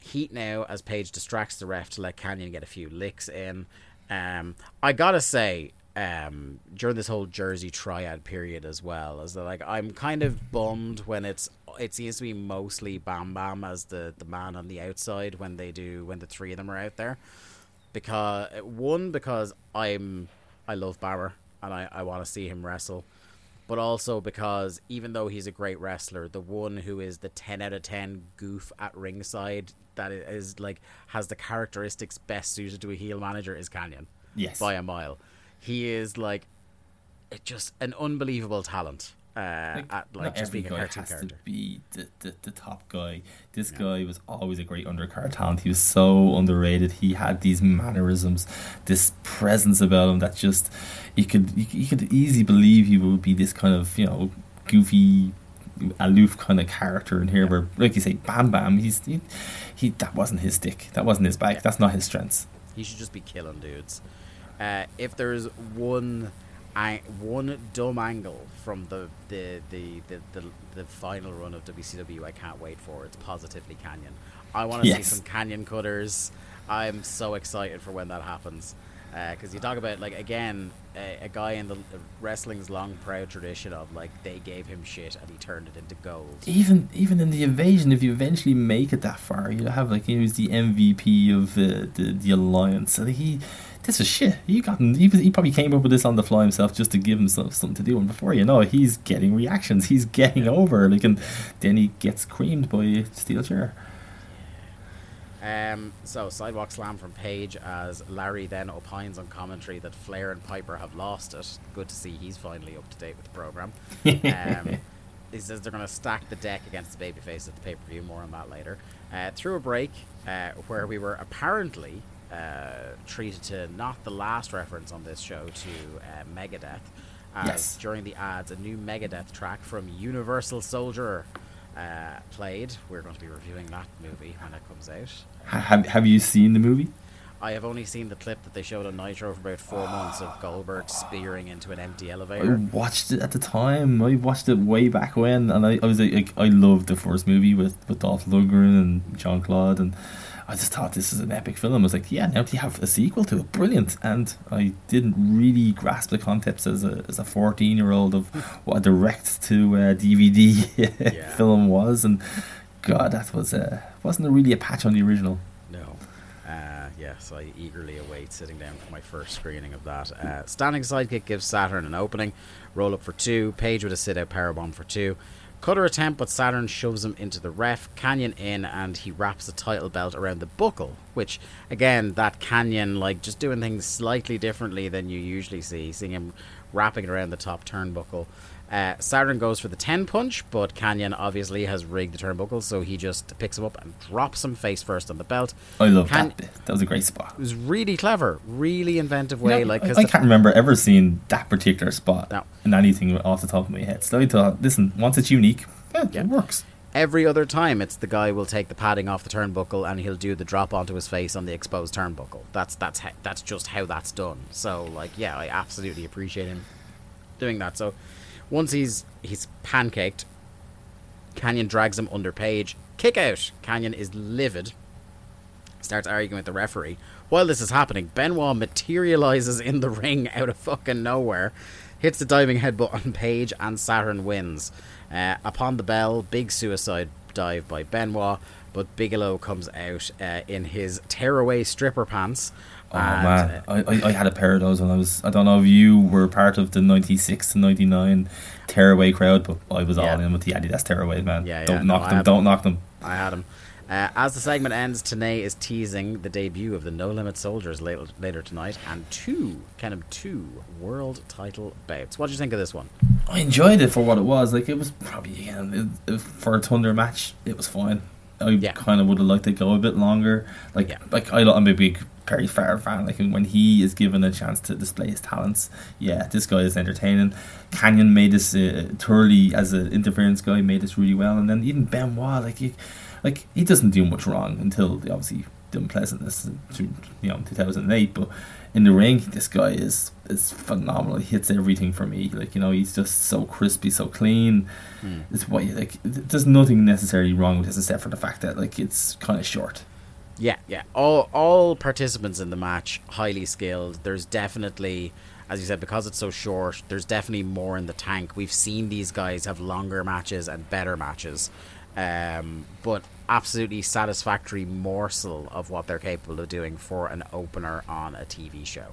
Heat now as Page distracts the ref to let Kanyon get a few licks in. Um, I gotta say, um, during this whole Jersey triad period as well, as that like I'm kind of bummed when it's it seems to be mostly Bam Bam as the the man on the outside when they do when the three of them are out there because one because I'm I love Bammer and I, I want to see him wrestle but also because even though he's a great wrestler the one who is the 10 out of 10 goof at ringside that is like has the characteristics best suited to a heel manager is Kanyon Yes. by a mile. He is like it just an unbelievable talent uh, Like, at like just every being a guy cartoon has character to be the, the, the top guy. This guy was always a great undercard talent. He was so underrated. He had these mannerisms, this presence about him that just you could you, you could easily believe he would be this kind of you know goofy. Aloof kind of character in here, where, like you say, Bam Bam, he's he, he that wasn't his stick, that wasn't his bag, that's not his strengths. he should just be killing dudes Uh, if there's one I, one dumb angle from the the, the, the, the the final run of WCW I can't wait for. It's positively Kanyon. I want to see some Kanyon cutters. I'm so excited for when that happens. Because you talk about like again a, a guy in the wrestling's long proud tradition of like they gave him shit and he turned it into gold. even even in the invasion, if you eventually make it that far, you have like he was the MVP of uh, the the alliance. And he, this is shit. You got. He, was, he probably came up with this on the fly himself just to give himself something to do. And before you know he's getting reactions. He's getting over. Like and then he gets creamed by Steel Chair. Um, so sidewalk slam from Page as Larry then opines on commentary that Flair and Piper have lost it. Good to see he's finally up to date with the program. Um, he says they're going to stack the deck against the babyface at the pay per view. More on that later. Uh, through a break uh, where we were apparently uh, treated to not the last reference on this show to uh, Megadeth. As Yes. during the ads, a new Megadeth track from Universal Soldier uh, played. We're going to be reviewing that movie when it comes out. Have Have you seen the movie? I have only seen the clip that they showed on Nitro for about four months of Goldberg spearing into an empty elevator. I watched it at the time. I watched it way back when, and I, I was like, like, I loved the first movie with with Dolph Lundgren and Jean Claude, and I just thought this is an epic film. I was like, yeah, now they have a sequel to it, brilliant. And I didn't really grasp the concepts as a as a fourteen year old of what a direct to uh, DVD Yeah. film was, and God, that was uh, wasn't really a patch on the original. No. Uh, yes, I eagerly await sitting down for my first screening of that. Uh, standing sidekick gives Saturn an opening. Roll up for two. Page with a sit out powerbomb for two. Cutter attempt, but Saturn shoves him into the ref. Kanyon in, and he wraps the title belt around the buckle. Which, again, that Kanyon, like, just doing things slightly differently than you usually see. Seeing him wrapping it around the top turnbuckle. Uh, Saturn goes for the 10 punch, but Kanyon obviously has rigged the turnbuckle, so he just picks him up and drops him face first on the belt. I love Can- that bit. That was a great spot. It was really clever, really inventive way. You know, like, I, I can't remember ever seeing that particular spot No. in anything off the top of my head. So I thought, listen, once it's unique, yeah, Yeah. it works. every other time, it's the guy will take the padding off the turnbuckle and he'll do the drop onto his face on the exposed turnbuckle. That's that's how, that's just how that's done. So, like, yeah, I absolutely appreciate him doing that. So, once he's he's pancaked, Kanyon drags him under Page. Kick out. Kanyon is livid. Starts arguing with the referee. While this is happening, Benoit materializes in the ring out of fucking nowhere, hits the diving headbutt on Page, and Saturn wins. Uh, upon the bell, big suicide dive by Benoit, but Bigelow comes out uh, in his tearaway stripper pants. Oh man, uh, I, I, I had a pair of those when I was. I don't know if you were part of the '96 to '99 tearaway crowd, but I was Yeah. all in with the Adidas tearaways, man. Yeah, yeah, don't no, knock I them. Don't knock them. I had them. Uh, as the segment ends, Tenay is teasing the debut of the No Limit Soldiers later, later tonight, and two, kind of two world title bouts. What do you think of this one? I enjoyed it for what it was. Like it was probably again for a Thunder match. It was fine. I Yeah. kind of would have liked to go a bit longer. Like Yeah. like I, I'm a big Perry Farr fan. Like when he is given a chance to display his talents, yeah, this guy is entertaining. Kanyon made this uh, Turley as an interference guy made this really well, and then even Benoit, like he, like he doesn't do much wrong until the, obviously the unpleasantness, to, you know, 2008. But in the ring, this guy is is phenomenal. He hits everything for me. Like you know, he's just so crispy, so clean. It's why like there's nothing necessarily wrong with this except for the fact that like it's kind of short. Yeah, yeah. All all participants in the match highly skilled. There's definitely, as you said, because it's so short. There's definitely more in the tank. We've seen these guys have longer matches and better matches, um, but absolutely satisfactory morsel of what they're capable of doing for an opener on a TV show.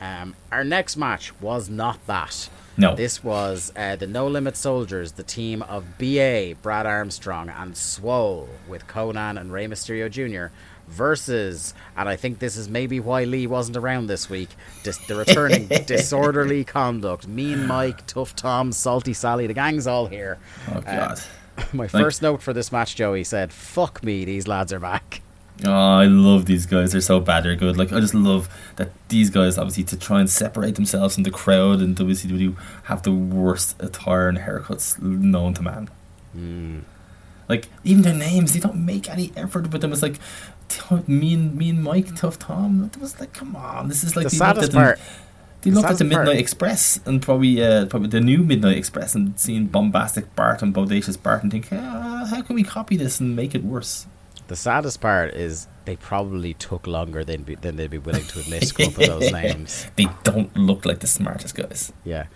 Um, our next match was not that. No. This was uh, the No Limit Soldiers, the team of BA, Brad Armstrong, and Swole, with Konnan and Rey Mysterio Jr., versus, and I think this is maybe why Lee wasn't around this week, dis- the returning Disorderly Conduct, Mean Mike, Tough Tom, Salty Sally, the gang's all here. Oh god. My first note for this match, Joey, said, fuck me, these lads are back. Oh, I love these guys. They're so bad. They're good. Like I just love that these guys, obviously, to try and separate themselves from the crowd in WCW, have the worst attire and haircuts known to man. Hmm. Like even their names, they don't make any effort with them. It's like t- me and me and Mike Tough Tom. It was like, come on, this is like The saddest the- part. They looked at the saddest part- Midnight Express and probably uh, probably the new Midnight Express and seen bombastic Bart and bodacious Bart and think, ah, how can we copy this and make it worse? The saddest part is they probably took longer than be, than they'd be willing to admit to come up with those names. They don't look like the smartest guys. Yeah.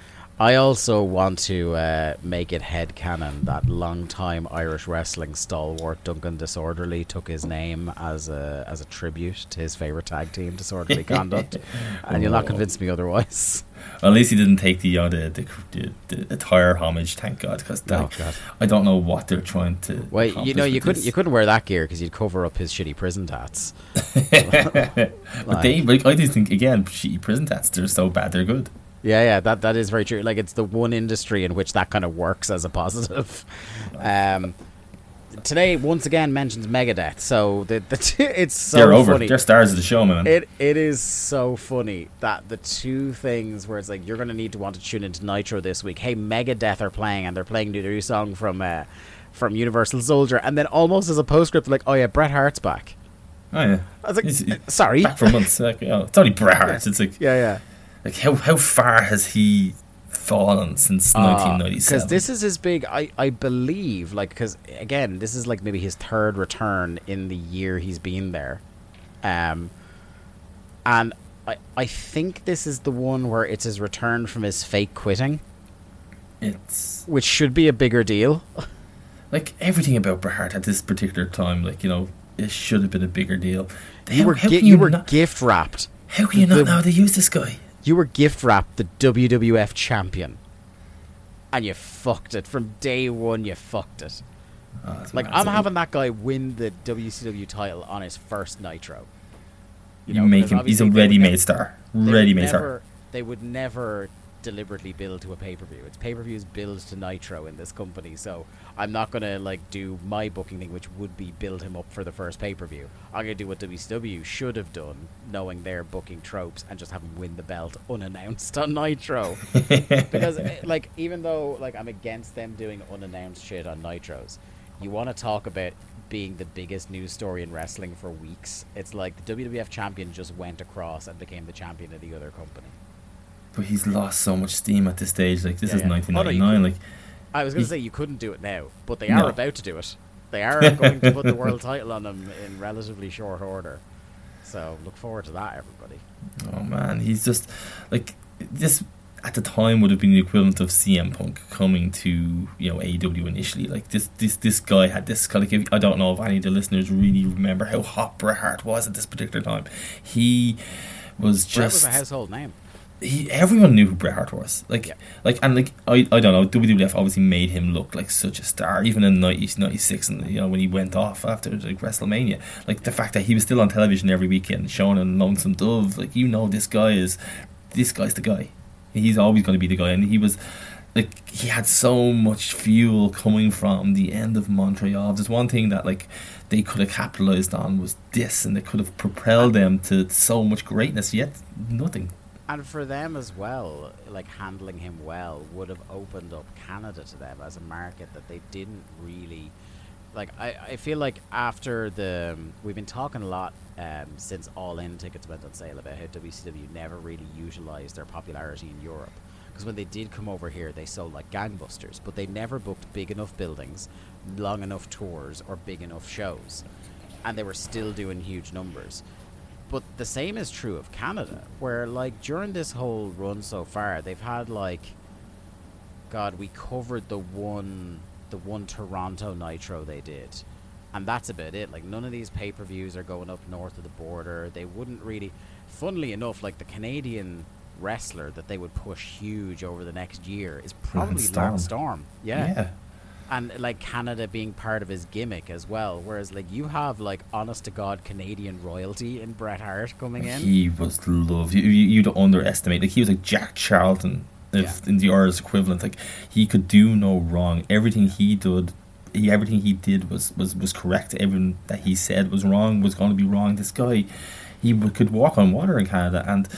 I also want to uh, make it headcanon that long-time Irish wrestling stalwart Duncan Disorderly took his name as a as a tribute to his favorite tag team, Disorderly Conduct, and you'll not convince me otherwise. At least he didn't take the uh, the, the, the, entire homage, thank God, because Oh, I don't know what they're trying to. Well, you know, you couldn't this. you couldn't wear that gear because you'd cover up his shitty prison tats. But they, like, I just think again, shitty prison tats. They're so bad, they're good. Yeah, yeah, that that is very true. Like it's the one industry in which that kind of works as a positive. Um, today once again mentions Megadeth, so the, the two, it's so they're over. funny. They're stars of the show, man. It it is so funny that the two things where it's like you're gonna need to want to tune into Nitro this week. Hey, Megadeth are playing and they're playing the new song from uh, from Universal Soldier, and then almost as a postscript, like, oh yeah, Bret Hart's back. oh yeah, I was like, He's- sorry. back for months. Like, know, it's only Bret Hart. It's like, Yeah, yeah. Like how how far has he fallen since Because 1997? Ah, this is his big, I, I believe, like, because again, this is like maybe his third return in the year he's been there. Um, and I, I think this is the one where it's his return from his fake quitting, it's which should be a bigger deal. like everything about Bret Hart at this particular time. Like you know, it should have been a bigger deal. You were gi- you were not, gift wrapped. how can you not know how to use this guy? You were gift wrapped the WWF champion, and you fucked it from day one. You fucked it. Oh, Like. I'm having that guy win the WCW title on his first Nitro. you, know, make him. He's a obviously they would ready-made star. Ready-made star. They would never deliberately build to a pay per view. It's pay per views build to Nitro in this company. So I'm not gonna like do my booking thing, which would be build him up for the first pay per view. I'm gonna do what WCW should have done, knowing their booking tropes, and just have him win the belt unannounced on Nitro. because eh, like even though like I'm against them doing unannounced shit on Nitros, you want to talk about being the biggest news story in wrestling for weeks. It's like the WWF champion just went across and became the champion of the other company. But he's lost so much steam at this stage. Like this Yeah, is yeah. Oh, no, 1999. like I was going to say you couldn't do it now, but they No. are about to do it. They are going to put the world title on him in relatively short order. So look forward to that, everybody. Oh man, he's just like this at the time would have been the equivalent of CM Punk coming to you know AEW initially. Like this, this, this guy had this kind of. I don't know if any of the listeners really remember how hot Bret Hart was at this particular time. He was Bret was just a household name. He, everyone knew who Bret Hart was. Like, Yeah. like, and like, I, I don't know. WWF obviously made him look like such a star, even in 90, 96 and you know when he went off after like WrestleMania. Like the fact that he was still on television every weekend, showing a lonesome dove. Like you know, this guy is, this guy's the guy. He's always going to be the guy, and he was. Like he had so much fuel coming from the end of Montreal. There's one thing that like they could have capitalized on was this, and they could have propelled them to so much greatness. Yet nothing. And for them as well, like handling him well would have opened up Canada to them as a market that they didn't really like. I, I feel like after the we've been talking a lot um, since All In tickets went on sale about how WCW never really utilized their popularity in Europe. Because when they did come over here, they sold like gangbusters, but they never booked big enough buildings, long enough tours, or big enough shows, and they were still doing huge numbers. But the same is true of Canada, where like during this whole run so far, they've had like, God, we covered the one, the one Toronto Nitro they did, and that's about it. Like none of these pay per views are going up north of the border. They wouldn't really, funnily enough, like the Canadian wrestler that they would push huge over the next year is probably Storm. Storm. yeah. And like Canada being part of his gimmick as well. Whereas like you have like honest to god Canadian royalty in Bret Hart coming in. He was loved. You, you, don't underestimate. Like he was like Jack Charlton, if Yeah. in the Irish equivalent. Like he could do no wrong. Everything he did, he, everything he did was was was correct. Everything that he said was wrong was going to be wrong. This guy, he could walk on water in Canada, and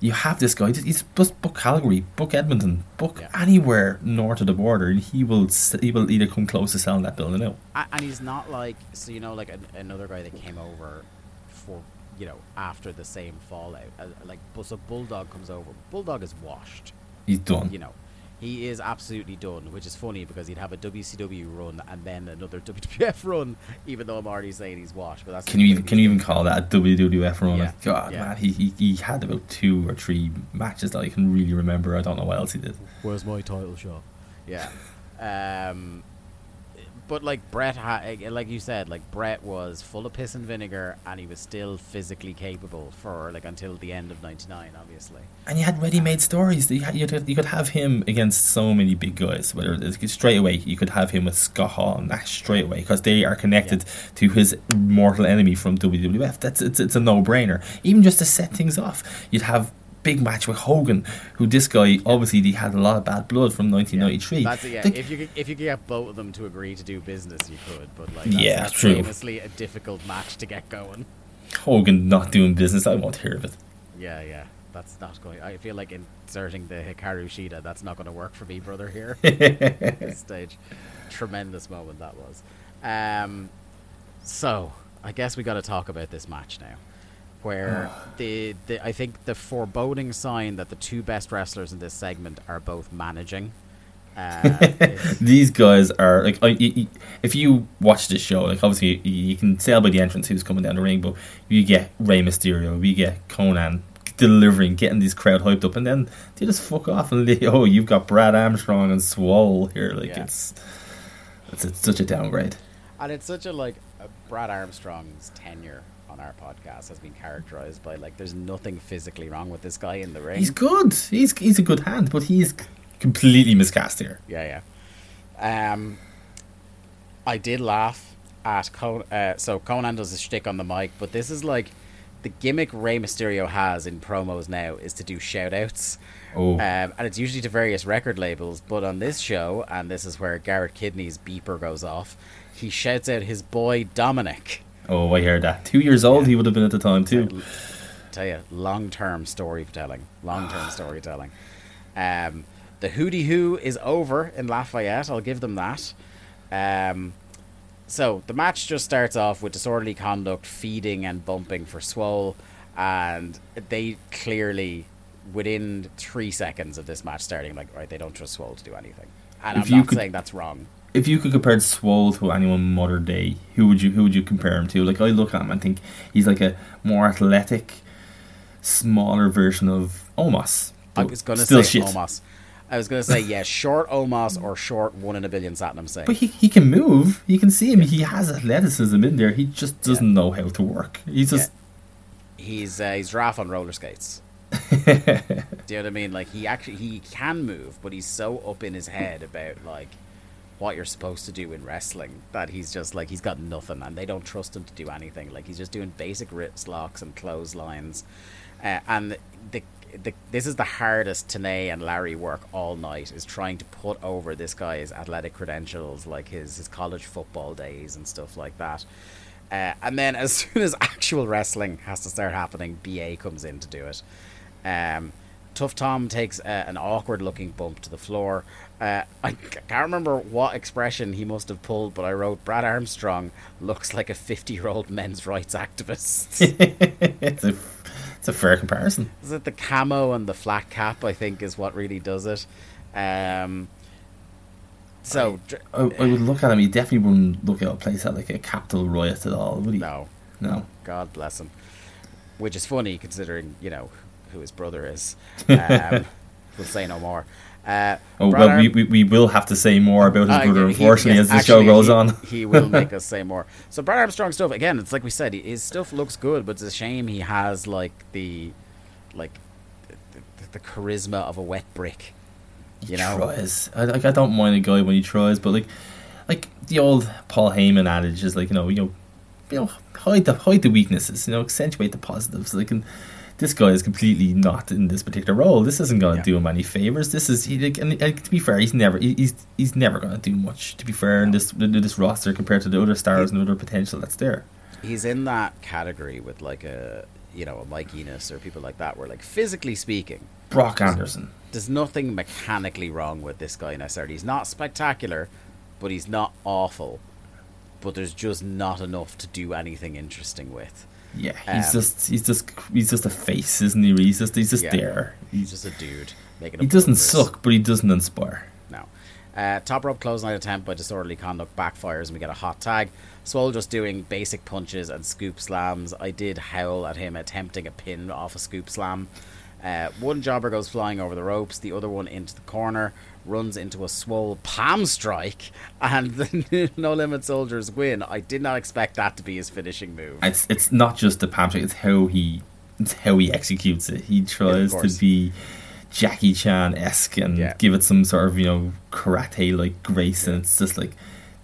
you have this guy. He's just book Calgary, book Edmonton, book Yeah. anywhere north of the border, and he will he will either come close to selling that building out. And he's not like so you know like an, another guy that came over for you know after the same fallout. Uh, like, so Bulldog comes over. Bulldog is washed. He's done. You know, he is absolutely done. Which is funny because he'd have a WCW run and then another WWF run. Even though I'm already saying he's washed, but that's Can you even can you even call that a WWF run? Yeah, Like, God, yeah. man, he, he he had about two or three matches that I can really remember. I don't know what else he did. Where's my title shot? Yeah. Um, but like Bret, ha- eh, like you said, like Bret was full of piss and vinegar, and he was still physically capable for like until the end of '99, obviously. And you had ready-made stories. You, had, you, had, you could have him against so many big guys. Whether it's straight away, you could have him with Scott Hall and Nash straight away because they are connected to his mortal enemy from WWF. That's it's, it's a no-brainer. Even just to set things off, you'd have big match with Hogan, who this guy obviously he had a lot of bad blood from 1993. That's yeah. The- if you could, if you could get both of them to agree to do business, you could. But like, that's, Yeah, that's true. famously a difficult match to get going. Hogan not doing business, I won't hear of it. Yeah, yeah. That's not going. I feel like inserting the Hikaru Shida. That's not going to work for me, brother. Here at this stage, tremendous moment that was. Um, so I guess we got to talk about this match now, where the, the I think the foreboding sign that the two best wrestlers in this segment are both managing. Uh, These guys are like, I, y- if you watch this show, like obviously you, you can tell by the entrance who's coming down the ring, but you get Rey Mysterio, we get Konnan delivering, getting these crowd hyped up, and then they just fuck off and they, oh, you've got Brad Armstrong and Swole here, like Yeah. it's, it's it's such a downgrade. And it's such a like Brad Armstrong's tenure on our podcast has been characterized by like there's nothing physically wrong with this guy in the ring. He's good, he's he's a good hand, but he's completely miscast here. yeah, yeah. Um, I did laugh at Con- uh, so Konnan does a shtick on the mic, but this is like the gimmick Rey Mysterio has in promos now is to do shout outs. Oh, Um, and it's usually to various record labels, but on this show, and this is where Garrett Kidney's beeper goes off, he shouts out his boy Dominik. Oh, I heard that. Two years old, he would have been at the time too. tell you, long term storytelling. Long term storytelling. Um, the Hootie Who is over in Lafayette. I'll give them that. Um, so the match just starts off with disorderly conduct, feeding and bumping for Swole, and they clearly, within three seconds of this match starting, like right, they don't trust Swole to do anything. And If I'm not could- saying that's wrong. If you could compare Swole to anyone modern day, who would you who would you compare him to? Like I look at him and think he's like a more athletic, smaller version of Omos. I was going to still say shit. Omos. I was to say yeah, short Omos or short one in a billion Satnam Singh. But he, he can move. You can see him. He has athleticism in there. He just doesn't know how to work. He's just he's uh, he's Raph on roller skates. Do you know what I mean? Like he actually he can move, but he's so up in his head about like what you're supposed to do in wrestling that he's just like he's got nothing, and they don't trust him to do anything. Like he's just doing basic wrist locks and clotheslines, uh, and the. The, this is the hardest Tenay and Larry work all night is trying to put over this guy's athletic credentials, like his, his college football days and stuff like that. Uh, and then as soon as actual wrestling has to start happening, BA comes in to do it. Um, Tough Tom takes uh, an awkward looking bump to the floor. Uh, I can't remember what expression he must have pulled, but I wrote Brad Armstrong looks like a 50 year old men's rights activist. it's a it's a fair comparison. is it the camo and the flat cap? I think is what really does it. Um, so, I, I would look at him. He definitely wouldn't look at a place at like a capital riot at all, would he? no, No. God bless him. Which is funny considering, you know, who his brother is. Um, we'll say no more. Uh, Oh well, we, we we will have to say more about his Uh, brother, he- unfortunately, yes, as the show goes he- on. he will make us say more. So Brad Armstrong stuff again. It's like we said, his stuff looks good, but it's a shame he has like the, like, the, the charisma of a wet brick. You know, tries. I, like I don't mind a guy when he tries, but like like the old Paul Heyman adage is like you know you know you know hide the hide the weaknesses, you know accentuate the positives. Like and this guy is completely not in this particular role. This isn't going to Yeah. do him any favors. This is he, like, and, and to be fair, he's never he, he's he's never going to do much. To be fair, in this in this roster compared to the other stars and other potential that's there. he's in that category with like a, you know, a Mike Enos or people like that, where like physically speaking, Brock Anderson. there's nothing mechanically wrong with this guy necessarily. He's not spectacular, but he's not awful. But there's just not enough to do anything interesting with. Yeah, he's Um, just he's just he's just a face, isn't he? He's just he's just Yeah. there. He's just a dude making. He doesn't numbers. suck, but he doesn't inspire. No. Uh, top rope clothesline attempt by disorderly conduct backfires and we get a hot tag. Swole just doing basic punches and scoop slams. I did howl at him attempting a pin off a scoop slam. Uh, one jobber goes flying over the ropes, the other one into the corner, runs into a swole palm strike, and the No Limit Soldiers win. I did not expect that to be his finishing move. It's it's not just the palm strike; it's how he it's how he executes it. He tries to be Jackie Chan esque and Yeah. give it some sort of you know karate like grace, and it's just like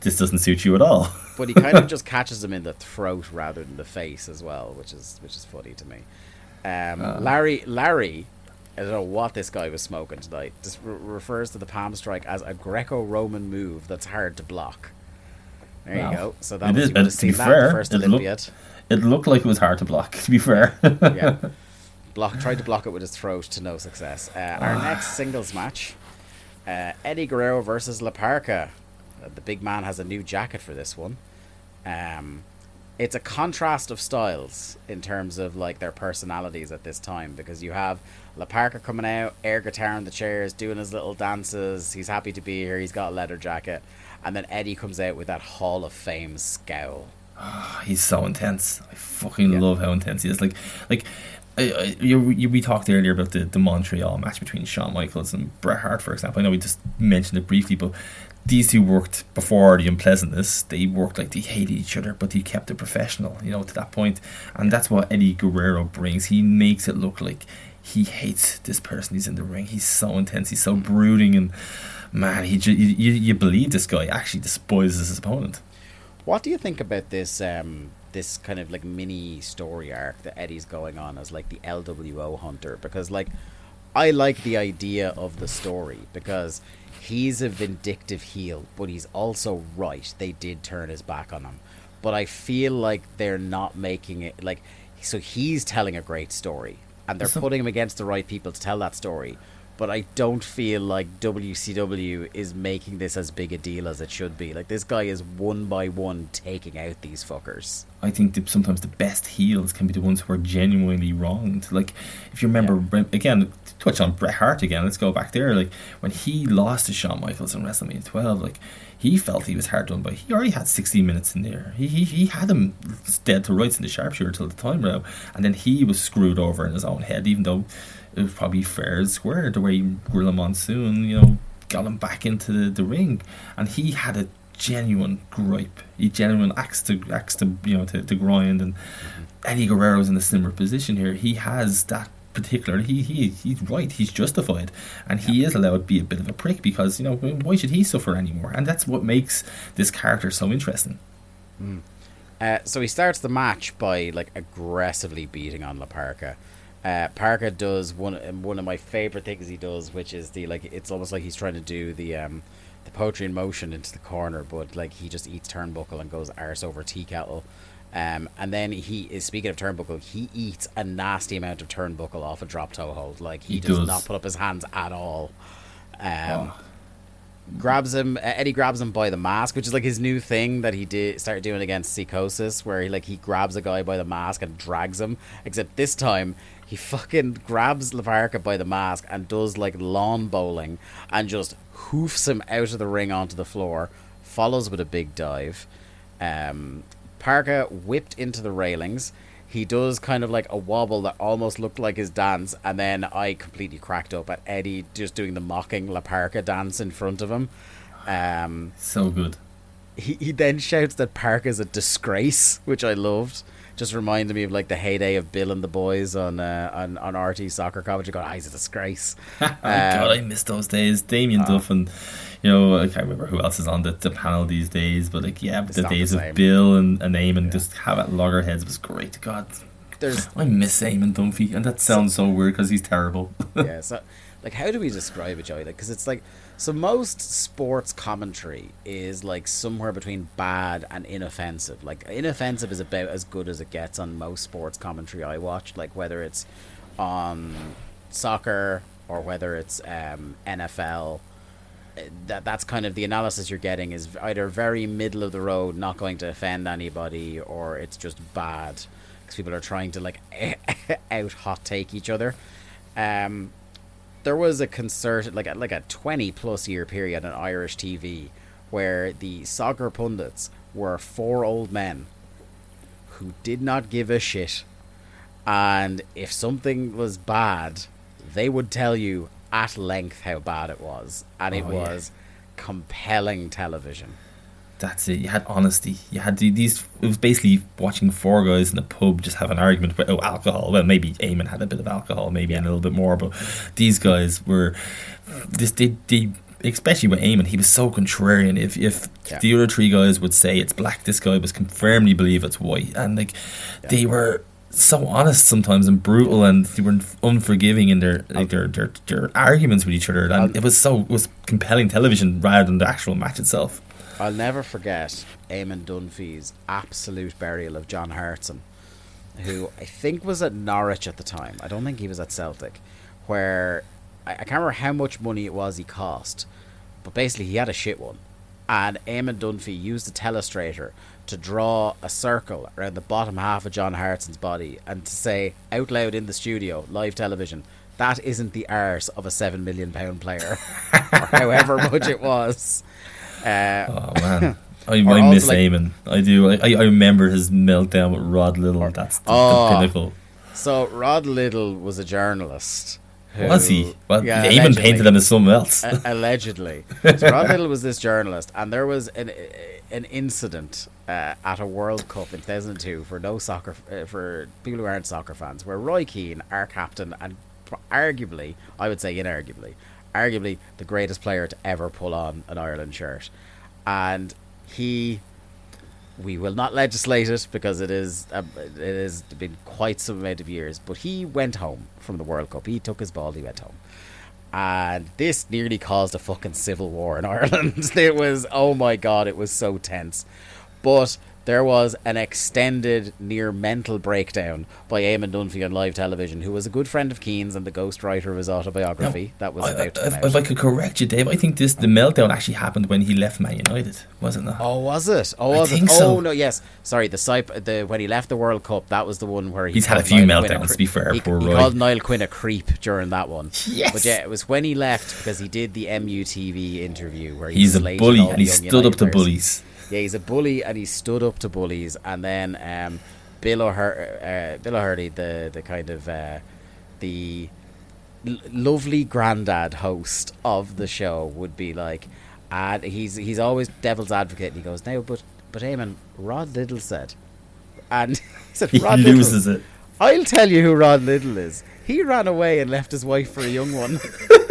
this doesn't suit you at all. but he kind of just catches him in the throat rather than the face as well, which is which is funny to me. Um, Larry Larry, I don't know what this guy was smoking tonight. Just re- refers to the palm strike as a Greco-Roman move that's hard to block. There you go. So that It was is- you would have and to be that fair, first it looked- It looked like it was hard to block. To be fair, yeah. Block tried to block it with his throat to no success. Uh, our next singles match, uh, Eddie Guerrero versus La Parca. Uh, the big man has a new jacket for this one. Um, it's a contrast of styles in terms of like their personalities at this time because you have La Parca coming out, air guitar in the chairs, doing his little dances. He's happy to be here. He's got a leather jacket, and then Eddie comes out with that Hall of Fame scowl. Ah, he's so intense. I fucking Yeah. love how intense he is. Like, like I, I, you, you, we talked earlier about the, the Montreal match between Shawn Michaels and Bret Hart, for example. I know we just mentioned it briefly, but these two worked before the unpleasantness. They worked like they hated each other, but they kept it professional, you know, to that point. And that's what Eddie Guerrero brings. He makes it look like he hates this person he's in the ring. He's so intense. He's so brooding, and man, he ju- you, you, believe this guy actually despises his opponent. What do you think about this um this kind of like mini story arc that Eddie's going on as like the LWO hunter? Because like I like the idea of the story because he's a vindictive heel, but he's also right. They did turn his back on him. But I feel like they're not making it like so he's telling a great story and they're putting him against the right people to tell that story. But I don't feel like WCW is making this as big a deal as it should be. Like this guy is one by one taking out these fuckers. I think that sometimes the best heels can be the ones who are genuinely wronged. Like, if you remember, Bre- again, touch on Bret Hart again, let's go back there. Like, when he lost to Shawn Michaels in WrestleMania 12, like, he felt he was hard done by. He already had 16 minutes in there. He, he, he had him dead to rights in the sharpshooter till the time now. And then he was screwed over in his own head, even though it was probably fair and square the way Gorilla Monsoon, you know, got him back into the, the ring. And he had a genuine gripe. He genuine axe to axe to you know to, to grind and Eddie Guerrero's in a similar position here. He has that particular he, he he's right, he's justified and he is allowed to be a bit of a prick because, you know, why should he suffer anymore? And that's what makes this character so interesting. Uh, so he starts the match by like aggressively beating on La Parca. Uh, Parca does one one of my favorite things he does, which is the like it's almost like he's trying to do the um, the poetry in motion into the corner, but like he just eats turnbuckle and goes arse over tea kettle. Um, and then he is speaking of turnbuckle, he eats a nasty amount of turnbuckle off a drop toe hold. Like he, He does, does. not put up his hands at all. Um, Oh. grabs him. Uh, Eddie grabs him by the mask, which is like his new thing that he did started doing against Psychosis, where he like he grabs a guy by the mask and drags him. Except this time he fucking grabs La Parca by the mask and does like lawn bowling and just hoofs him out of the ring onto the floor. Follows with a big dive. Um, Parca whipped into the railings. He does kind of like a wobble that almost looked like his dance, and then I completely cracked up at Eddie just doing the mocking La Parca dance in front of him. Um, So good. he, he then shouts that Park is a disgrace, which I loved. Just reminded me of like the heyday of Bill and the boys on uh, on on RT soccer commentary. God, ah, he's a disgrace. oh God, I miss those days. Damien Duff and you know I can't remember who else is on the, the panel these days, but like yeah, It's the not the days of Bill and, and Eamon just have at loggerheads was great. God, There's I miss Eamon Dunphy, and that sounds so weird because he's terrible. yeah, so like how do we describe it, Joey? Like, because it's like so most sports commentary is like somewhere between bad and inoffensive. Like inoffensive is about as good as it gets on most sports commentary I watch. Like whether it's on soccer or whether it's um, NFL. That that's kind of the analysis you're getting is either very middle of the road, not going to offend anybody, or it's just bad because people are trying to like out hot take each other. Um, there was a concerted like a, like a 20 plus year period on Irish TV where the soccer pundits were four old men who did not give a shit and if something was bad they would tell you at length how bad it was and it Oh, yeah. was compelling television That's it. You had honesty. You had these. It was basically watching four guys in a pub just have an argument about oh, alcohol. Well, maybe Eamon had a bit of alcohol, maybe and a little bit more, but these guys were this. They, they especially with Eamon, he was so contrarian. If if Yeah. the other three guys would say it's black, this guy was firmly believe it's white, and like they were so honest sometimes and brutal, and they were unforgiving in their like their, their their arguments with each other, and I'll- it was so it was compelling television rather than the actual match itself. I'll never forget Eamon Dunphy's absolute burial of John Hartson, who I think was at Norwich at the time. I don't think he was at Celtic, where I, I can't remember how much money it was he cost, but basically he had a shit one. And Eamon Dunphy used the telestrator to draw a circle around the bottom half of John Hartson's body and to say out loud in the studio, live television, that isn't the arse of a seven million pound player, or however much it was. Uh, Oh man, I, I miss like- Eamon. I do. I, I remember his meltdown with Rod Liddle. That's the, Oh. the pinnacle. So Rod Liddle was a journalist. who- Was he? Well, Yeah, Eamon painted him as someone else. Allegedly. So Rod Liddle was this journalist, and there was an an incident uh, at a World Cup in 2002 for no soccer uh, for people who aren't soccer fans, where Roy Keane, our captain, and arguably, I would say inarguably, arguably the greatest player to ever pull on an Ireland shirt, and he we will not legislate it because it is uh, it has been quite some amount of years. But he went home from the World Cup. He took his ball. He went home, and this nearly caused a fucking civil war in Ireland. it was oh my god, it was so tense. But there was an extended near mental breakdown by Eamon Dunphy on live television, who was a good friend of Keane's and the ghostwriter of his autobiography that was I, about I- come if. I could correct you, Dave, I think this the meltdown actually happened when he left Man United, wasn't it? Oh, was it? Oh, I was think it? so. Oh no, yes. Sorry, the the when he left the World Cup, that was the one where he He's had a few Niall meltdowns, cre- to be fair, He, poor he Roy. called Niall Quinn a creep during that one. Yes. but yeah, it was when he left because he did the MUTV interview where he He's a bully, and he stood United up to bullies. Yeah, he's a bully, and he stood up to bullies. And then um, Bill O'Hur- uh, Bill O'Herlihy, the the kind of uh, the l- lovely granddad host of the show, would be like, and he's he's always devil's advocate. And he goes, no, but but Eamon, Rod Liddle said, and he said, He Rod Liddle, loses it. I'll tell you who Rod Liddle is. He ran away and left his wife for a young one.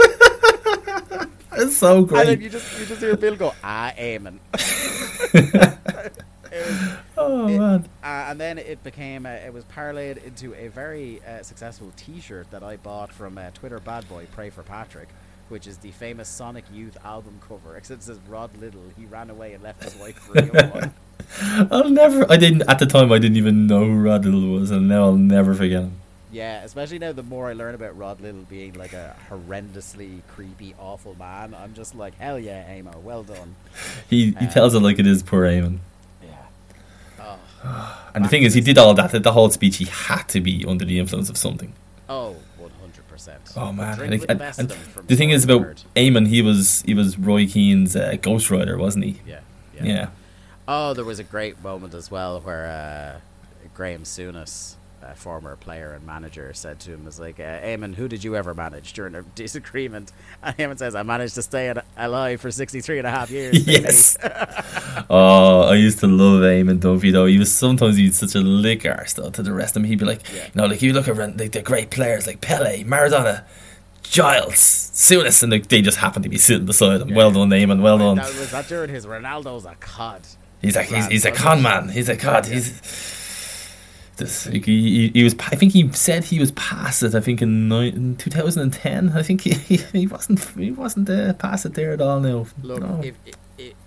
It's so And then great. you just you just hear Bill go, ah, Eamon. Oh it- man. Uh, and then it became, uh, it was parlayed into a very uh, successful T-shirt that I bought from uh, Twitter bad boy Pray for Patrick, which is the famous Sonic Youth album cover. Except it says Rod Liddle. He ran away and left his wife for a young one. I'll never. I didn't at the time. I didn't even know who Rod Liddle was, and now I'll never forget him. Yeah, especially now the more I learn about Rod Liddle being like a horrendously creepy, awful man, I'm just like, hell yeah, Amo, well done. He he Uh, tells it like it is, poor Eamon. Yeah. And the thing is, he did all that. The whole speech, he had to be under the influence of something. Oh, 100%. Oh man! And, and- the and of them from the thing is about to. Eamon. He was he was Roy Keane's uh, ghostwriter, wasn't he? Yeah, Yeah. Oh, there was a great moment as well where uh, Graham Souness, a former player and manager, said to him, "Was like, uh, Eamon, who did you ever manage during a disagreement?" And Eamon says, "I managed to stay al- alive for 63 and a half years." Yes. oh, I used to love Eamon Dunphy though. He was sometimes he's such a lick arse though to the rest of them. He'd be like, Yeah. you know, like you look around like the great players like Pele, Maradona, Giles, Souness, and they, they just happen to be sitting beside him. Yeah. Well done, Eamon. Well done. That was that during his Ronaldo's a cod. He's like he's, he's a con man. He's a god. He's this. He, he, he was. I think he said he was past it. I think in, in 2010. I think he, he, wasn't. He wasn't uh, past it there at all. Now. Look, No. if, if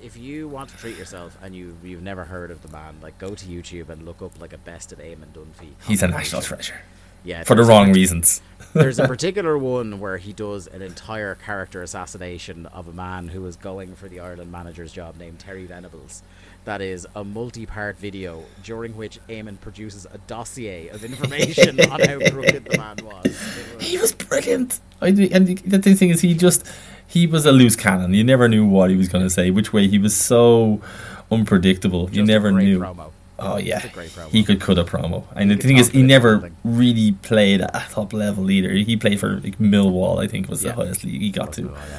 if you want to treat yourself and you you've never heard of the man, like go to YouTube and look up like a best of Eamon Dunphy. he's a national treasure. Yeah, for the wrong reasons. There's a particular one where he does an entire character assassination of a man who was going for the Ireland manager's job named Terry Venables. That is a multi-part video during which Eamon produces a dossier of information on how crooked the man was. Was- He was brilliant. I do, and the, the thing is, he just he was a loose cannon. You never knew what he was going to say, which way. He was so unpredictable. you just a never great knew. Promo. Oh yeah, a great promo. he could cut a promo. And the thing is, he never something. really played at top level either. He played for like, Millwall, I think, was Yeah. the highest league he got to. Oh, yeah.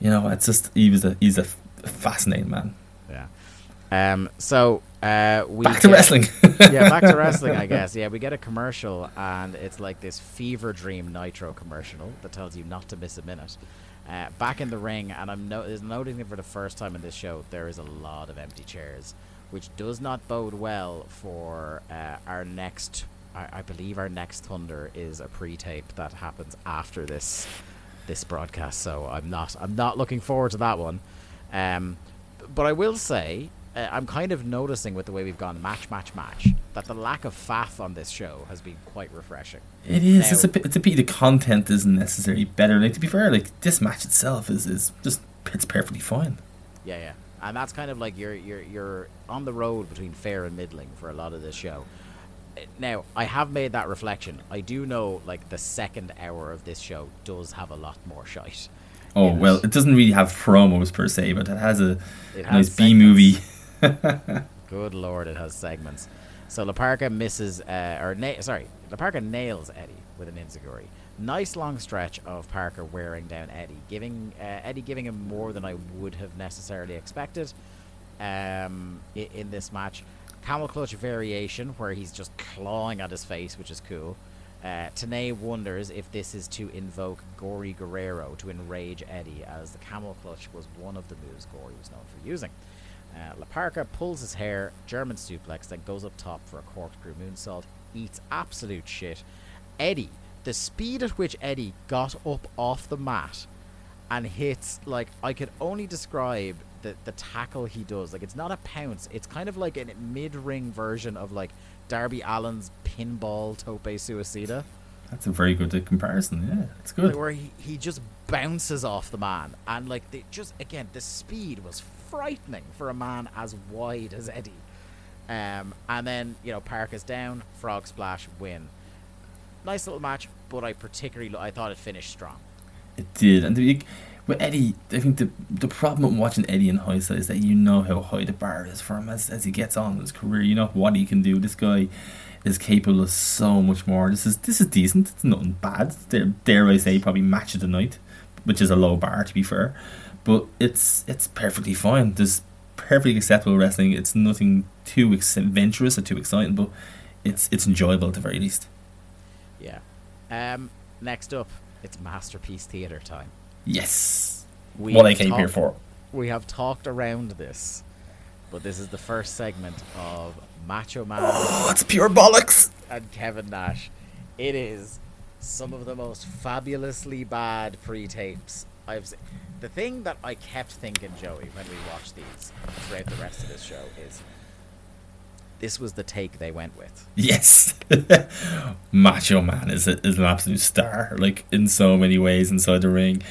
You know, it's just he was a he's a f- fascinating man. Um. So uh, we Back to get- wrestling. yeah, back to wrestling, I guess. Yeah, we get a commercial, and it's like this fever dream Nitro commercial that tells you not to miss a minute. Uh, back in the ring, and I'm no- noticing for the first time in this show. There is a lot of empty chairs, which does not bode well for uh, our next. I, I believe our next Thunder is a pre-tape that happens after this this broadcast. So I'm not I'm not looking forward to that one. Um, but I will say uh, I'm kind of noticing with the way we've gone match, match, match that the lack of faff on this show has been quite refreshing. It is. It's a Now- pi- it's a pity the content isn't necessarily better. Like to be fair, like this match itself is is just it's perfectly fine. Yeah, yeah, and that's kind of like you're you're you're on the road between fair and middling for a lot of this show. Now, I have made that reflection. I do know, like the second hour of this show does have a lot more shite. Oh well, it. it doesn't really have promos per se, but it has a It nice B movie. Good lord, it has segments. So La Parca misses, uh, or na- sorry, La Parca nails Eddie with an enzuigiri. Nice long stretch of Parca wearing down Eddie, giving uh, Eddie giving him more than I would have necessarily expected um, in, in this match. Camel clutch variation where he's just clawing at his face, which is cool. Uh, Tenay wonders if this is to invoke Gory Guerrero to enrage Eddie, as the camel clutch was one of the moves Gory was known for using. Uh, La Parca pulls his hair, German suplex, then goes up top for a corkscrew moonsault, eats absolute shit. Eddie, the speed at which Eddie got up off the mat and hits, like, I could only describe the, the tackle he does. Like, it's not a pounce, it's kind of like a mid ring version of, like, Darby Allin's pinball tope suicida. That's a very good comparison. Yeah, it's good. where he, he just bounces off the man and like the just again the speed was frightening for a man as wide as Eddie um and then you know Park is down frog splash win nice little match but I particularly I thought it finished strong It did, and the, with Eddie, I think the the problem with watching Eddie in hindsight is that you know how high the bar is for him as as he gets on in his career. You know what he can do. This guy is capable of so much more. This is this is decent. It's nothing bad. Dare, dare I say, probably match of the night, which is a low bar to be fair, but it's it's perfectly fine. There's perfectly acceptable wrestling. It's nothing too ex- adventurous or too exciting, but it's it's enjoyable at the very least. yeah um next up it's masterpiece theater time Yes, we what I have came here talked- for. we have talked around this but this is the first segment of Macho Man Oh, it's pure bollocks. and Kevin Nash. It is some of the most fabulously bad pre-tapes I've seen. The thing that I kept thinking, Joey, when we watched these throughout the rest of this show is this was the take they went with. Yes, Macho Man is a, is an absolute star. Like in so many ways inside the ring,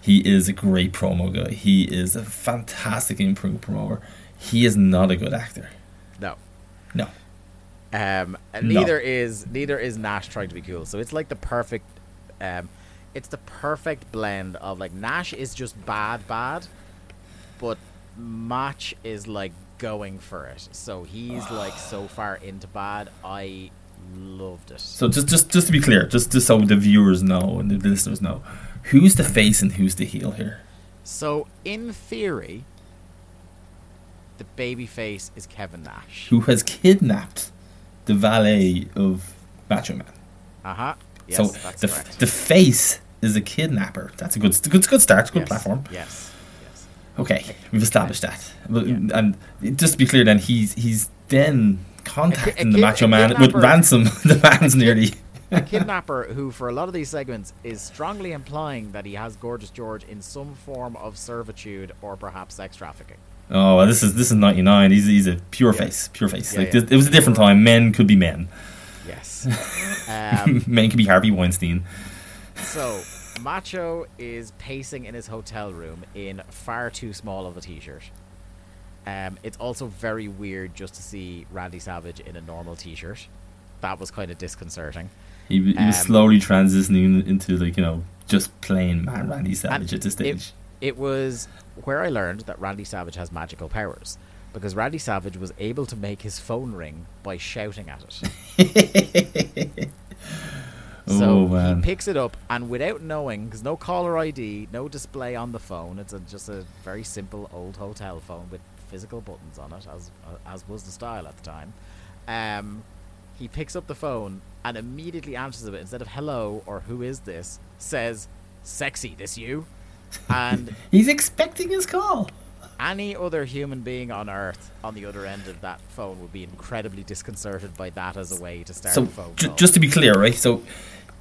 he is a great promo guy. He is a fantastic improved promoter. He is not a good actor. No. No, Um, and No. neither is neither is Nash trying to be cool. So it's like the perfect, um, it's the perfect blend of like Nash is just bad, bad, but Match is like going for it. So he's like so far into bad. I loved it. so just just just to be clear, just just so the viewers know and the listeners know, who's the face and who's the heel here? So in theory, the baby face is Kevin Nash. Who has kidnapped the valet of Macho Man? Uh huh. Yes, so the correct. the face is a kidnapper. That's a good good good start. Good yes. platform. Yes. Yes. Okay, we've established that. Yeah. And just to be clear, then he's he's then contacting a the kid- Macho Man with ransom. the man's nearly. a kidnapper who, for a lot of these segments, is strongly implying that he has Gorgeous George in some form of servitude or perhaps sex trafficking. Oh, well, this is this is ninety nine. He's he's a pure face, pure face. Yeah, like yeah. This, it was a different time. Men could be men. Yes. Um, Man could be Harvey Weinstein. so, Macho is pacing in his hotel room in far too small of a t-shirt. Um, it's also very weird just to see Randy Savage in a normal t-shirt. That was kind of disconcerting. He, he was Um, slowly transitioning into like you know just plain man Randy Savage at this stage. It, it was where I learned that Randy Savage has magical powers because Randy Savage was able to make his phone ring by shouting at it. so Oh, he picks it up and without knowing, because no caller ID, no display on the phone, it's a, just a very simple old hotel phone with physical buttons on it, as as was the style at the time. Um, he picks up the phone and immediately answers it instead of hello or who is this, says, "Sexy, this you?" And He's expecting his call. Any other human being on earth on the other end of that phone would be incredibly disconcerted by that as a way to start So a phone j- just to be clear, right? So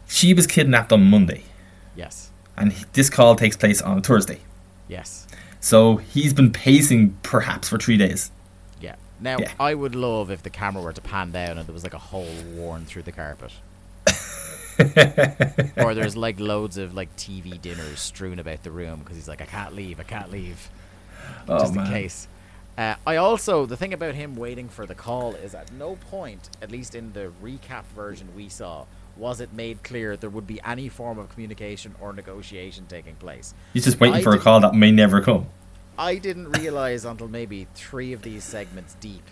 she was kidnapped on Monday, yes, and h- this call takes place on Thursday. yes, So he's been pacing perhaps for three days. yeah. Now Yeah. I would love if the camera were to pan down and there was like a hole worn through the carpet. or there's like loads of like TV dinners strewn about the room because he's like, I can't leave, I can't leave. Oh just man. in case. Uh, I also the thing about him waiting for the call is at no point, at least in the recap version we saw, was it made clear there would be any form of communication or negotiation taking place. He's just waiting I for a call that may never come. I didn't realize until maybe three of these segments deep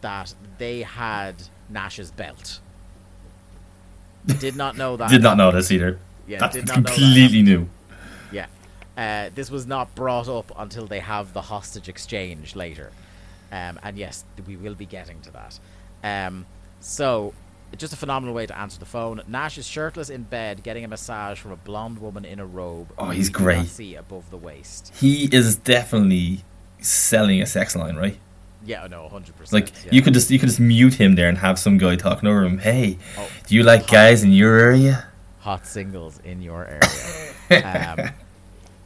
that they had Nash's belt. Did not know that. Did not know this either. Yeah, That's did not know that completely new. Yeah. Uh, this was not brought up until they have the hostage exchange later. Um, and yes, we will be getting to that. Um, so, just a phenomenal way to answer the phone. Nash is shirtless in bed, getting a massage from a blonde woman in a robe. Oh, he's great. See above the waist. He is definitely selling a sex line, right? Yeah, no, hundred percent. Like yeah. you could just you could just mute him there and have some guy talking over him. Hey, Oh. do you like guys in your area? hot singles in your area. um,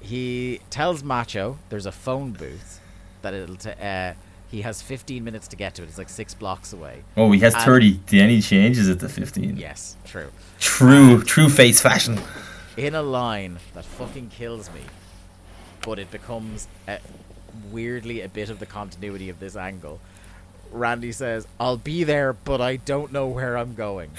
he tells Macho there's a phone booth that it'll. T- uh, he has 15 minutes to get to it. It's like six blocks away. Oh, he has And- thirty. Then he changes it to fifteen. Yes, true. True, true face fashion. In a line that fucking kills me, but it becomes uh, weirdly a bit of the continuity of this angle. Randy says, "I'll be there, but I don't know where I'm going."